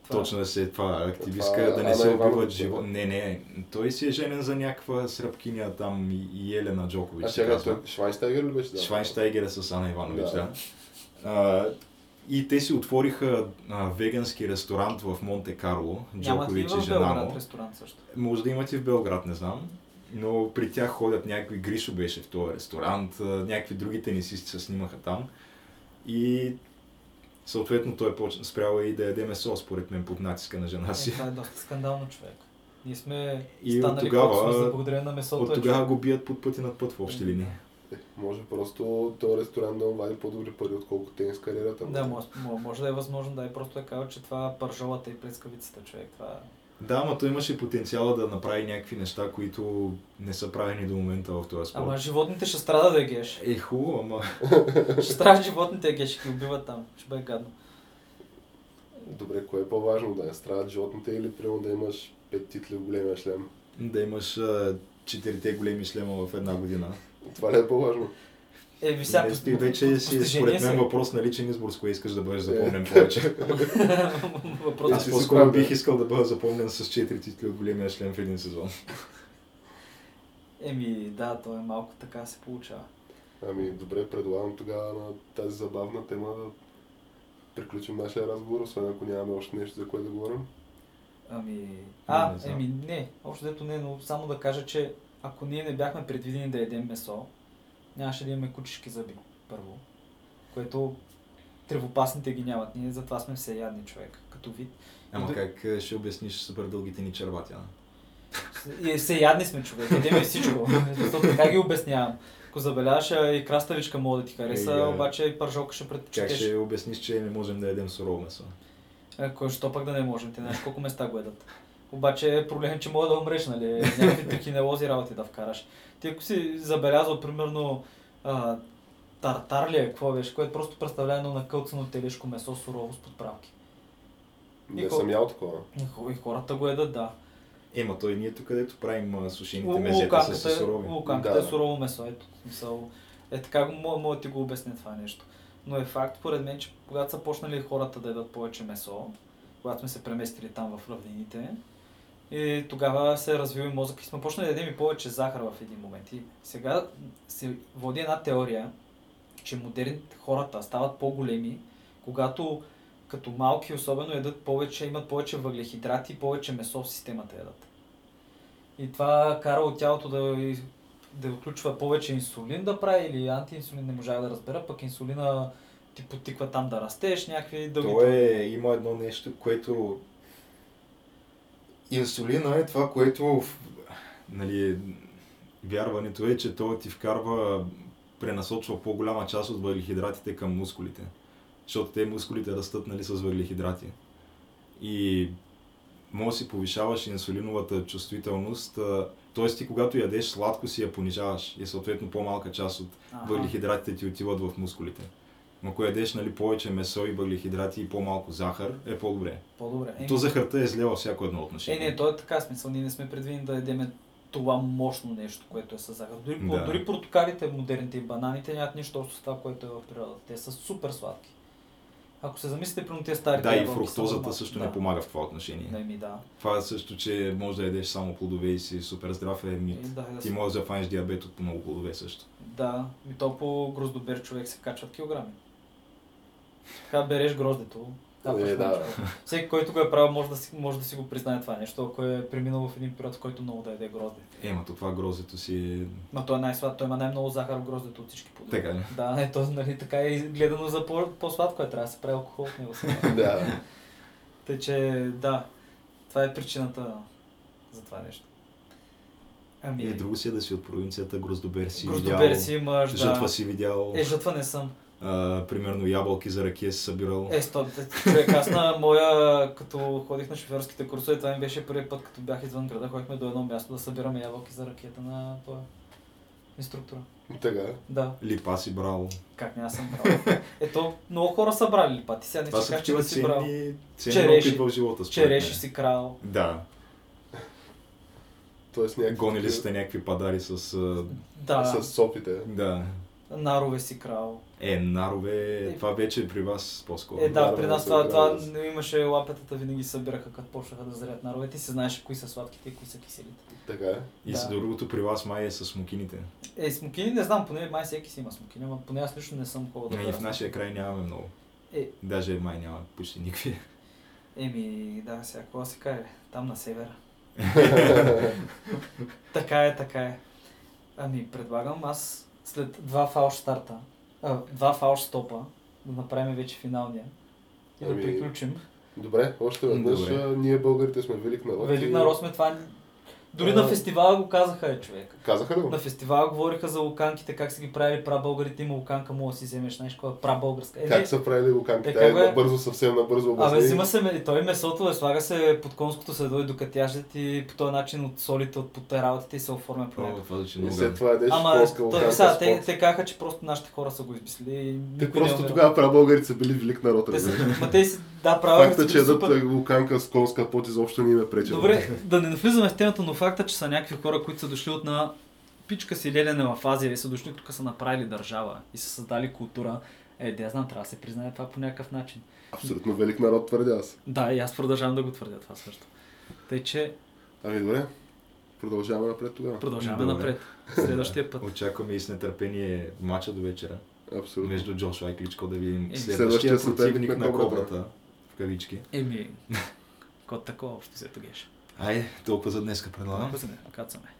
Това- Точно да се това активистка, Това да не се убиват да. живот. Не, не, той си е женен за някаква сръбкиня там и, Елена Джокович. А се чакай, казва. той Швайнстайгер ли беше? Да. Швайнштайгер е с Ана Иванович, да. Да. А, и те си отвориха а, вегански ресторант в Монте Карло, Джокович и жена му. ресторант също? Може да имат и в Белград, не знам. Но при тях ходят някакви, Гришо беше в този ресторант, някакви други тенисисти се снимаха там. И съответно той почна спрял и да яде месо, според мен, под натиска на жена Е, си. това е доста скандално, човек. Ние сме И от станали тогава- хората, сме за благодарение на месото. От е, тогава човек. го бият под пъти над път в общи линии. Е, Може просто този ресторант да му вади по-добри пари, отколкото тенис кариерата. му. Да, може, може да е възможно да е просто е казал, че това пържолата и плескавицата, човек. Това... Да, ама той имаше потенциала да направи някакви неща, които не са правени до момента в този спорт. Ама животните ще страда да геш. Е, хубаво, ама... Ще страдат животните да геш, ще ги убиват там. Ще бъде гадно. Добре, кое е по-важно? Да страдат животните или примерно да имаш пет титли в големия шлем? Да имаш четирите големи шлема в една година. Това ли е по-важно? Е, ви сега Не, вече си, според мен, въпрос на личен избор, с кое искаш да бъдеш запомнен повече. Въпросът Аз си по-скоро бих искал да бъда запомнен с четири титли от големия шлем в един сезон. Еми, да, то е малко така се получава. Ами, добре, предлагам тогава на тази забавна тема да приключим нашия разговор, освен ако нямаме още нещо за което да говорим. Ами... А, не знам. еми не, общо дето не, но само да кажа, че ако ние не бяхме предвидени да едем месо, нямаше да имаме кучешки зъби, първо. Което тревопасните ги нямат. Ние затова сме всеядни човек, като вид. Ама Да. как е, ще обясниш супер дългите ни червати, а? И всеядни сме човек, едеме всичко. Защото така ги обяснявам. Ако забеляваш, а, и краставичка мога да ти хареса, да. обаче и пържолка ще Как предпочетеш. ще обясниш, че не можем да ядем сурово месо? Е, кой що пък да не можем, те знаеш колко места го едат. Обаче проблем е, че мога да умреш, нали? Някакви трихинелози работи да вкараш. Ти ако си забелязал, примерно, а, тартар ли е, какво беше, което просто представлява едно накълцано телешко месо сурово с подправки. Не ко- съм ял такова. И, хо- и хората го едат, да. Ема той ние тук, където правим сушените мезета си е, сурови. луканката Да. е сурово месо, ето. в Смисъл, е така, мога, мога да ти го обясня това нещо. Но е факт, поред мен, че когато са почнали хората да ядат повече месо, когато сме се преместили там в равнините, и тогава се развил и мозък и сме почнали да ядем и повече захар в един момент. И сега се води една теория, че модерните хората стават по-големи, когато като малки особено ядат повече, имат повече въглехидрати повече месо в системата ядат. И това кара от тялото да, да отключва повече инсулин да прави или антиинсулин, не можа да разбера, пък инсулина ти потиква там да растеш, някакви дълги... То е, има едно нещо, което... Инсулина е това, което... Нали, вярването е, че той ти вкарва пренасочва по-голяма част от въглехидратите към мускулите. Защото те мускулите растат нали, с въглехидрати. И може да си повишаваш инсулиновата чувствителност, т.е. ти когато ядеш сладко си я понижаваш и съответно по-малка част от въглехидратите ти отиват в мускулите. Но ако ядеш нали, повече месо и въглехидрати и по-малко захар, е по-добре. По-добре. Еми, То захарта е зле във всяко едно Е, отношение. не, то е така смисъл. Ние не сме предвидени да ядеме това мощно нещо, което е с захар. Дори, Да. да. дори портокалите, модерните и бананите нямат нищо общо с това, което е в природата. Те са супер сладки. Ако се замислите, при тези старите Да, и фруктозата също да. не помага в това отношение. Не ми да. Това също, че може да ядеш само плодове и си супер здрав е И, мит. да, да, Ти си- можеш да фанеш диабет от много плодове също. да, и то по гроздобер човек се качват килограми. Така береш гроздето. капваш Е, да. Всеки, който го е правил, може да, си, може да си го признае това нещо, ако е преминал в един период, в който много да яде грозде. Ема, то това гроздето си е... Но той е най-слад, той има най-много захар в гроздето от всички плодове. Така ли? Да, ето, нали, така е гледано за по- по-сладко е, трябва да се прави алкохол от него. Да. Тъй, че да, това е причината за това нещо. Ами, Е, друго си е да си от провинцията, гроздобер си гроздобер видял, си имаш, да. жътва си видял, Е, жътва не съм. А, примерно ябълки за ракия си събирал. Е, стоп, човек, аз на моя, като ходих на шофьорските курсове, това ми беше първият път, като бях извън града, ходихме до едно място да събираме ябълки за ракета на този инструктора. Така. Да, Липа си брал. как няма съм брал. Ето, много хора са брали липати, сега не Това как че не си брал. ценни, ценни Череши. в живота. Череши си крал. Да. Тоест някакви... Гонили сте някакви падари с... Да, С сопите. Да. нарове си крал. Е, нарове, това вече е при вас по-скоро. Е, да, нарове при нас се това, това с- имаше лапетата, винаги събираха, като почнаха да зрят наровете и се знаеше кои са сладките и кои са киселите. Така е. И Да. с другото при вас май е с смокините. Е, смокини не знам, поне май всеки си има смокини, но поне аз лично не съм ходил да и в нашия край нямаме много. Е. Даже май няма почти никакви. Еми, да, сега какво се каже, там на севера. така е, така е. Ами, предлагам аз след два фалш старта, а, два фалш стопа, да направим вече финалния и да Ами, приключим. Добре, още веднъж. Добре. Ние българите сме велик народ. Велик народ сме това. Дори А. на фестивала го казаха, е, човек. Казаха ли го? На фестивала говориха за луканките, как са ги правили прабългарите. Има луканка, мога да си вземеш, е прабългарска. Е, Как не, са правили го канки? Е, е как бе? набързо, съвсем набързо обясни. Абе, взима се, той месото, е, слага се под конското седло и докато яждат и по този начин от солите, от под работите и се оформя по О, някакъв. това звучи много след това ядеш Ама, плоска то, луканка сега, те, те казаха, че просто нашите хора са го измислили. Те не е просто тогава прабългарите са били велик народ, Те са, разбираш. ма те си, да, правилно. Факта, че ядат а, луканка с конска пот изобщо не им е пречил. Добре, да не навлизаме в темата, но факта, че са някакви хора, които са дошли от на пичка си лелене в Азия и са дошли тук са направили държава и са създали култура, е, да знам, трябва да се признае това по някакъв начин. Абсолютно велик народ, твърдя аз. Да, и аз продължавам да го твърдя това също. Тъй, че Ами добре, продължаваме напред тогава. продължаваме Добре. напред. Следващия път. Очакваме и с нетърпение матча до вечера Абсолютно. между Джошуа и Кличко да видим Е, следващия следващия противник на на Кобрата. В кавички. Еми, код такова общо взето геш. Айде, толкова за днеска предлагам. Кацаме.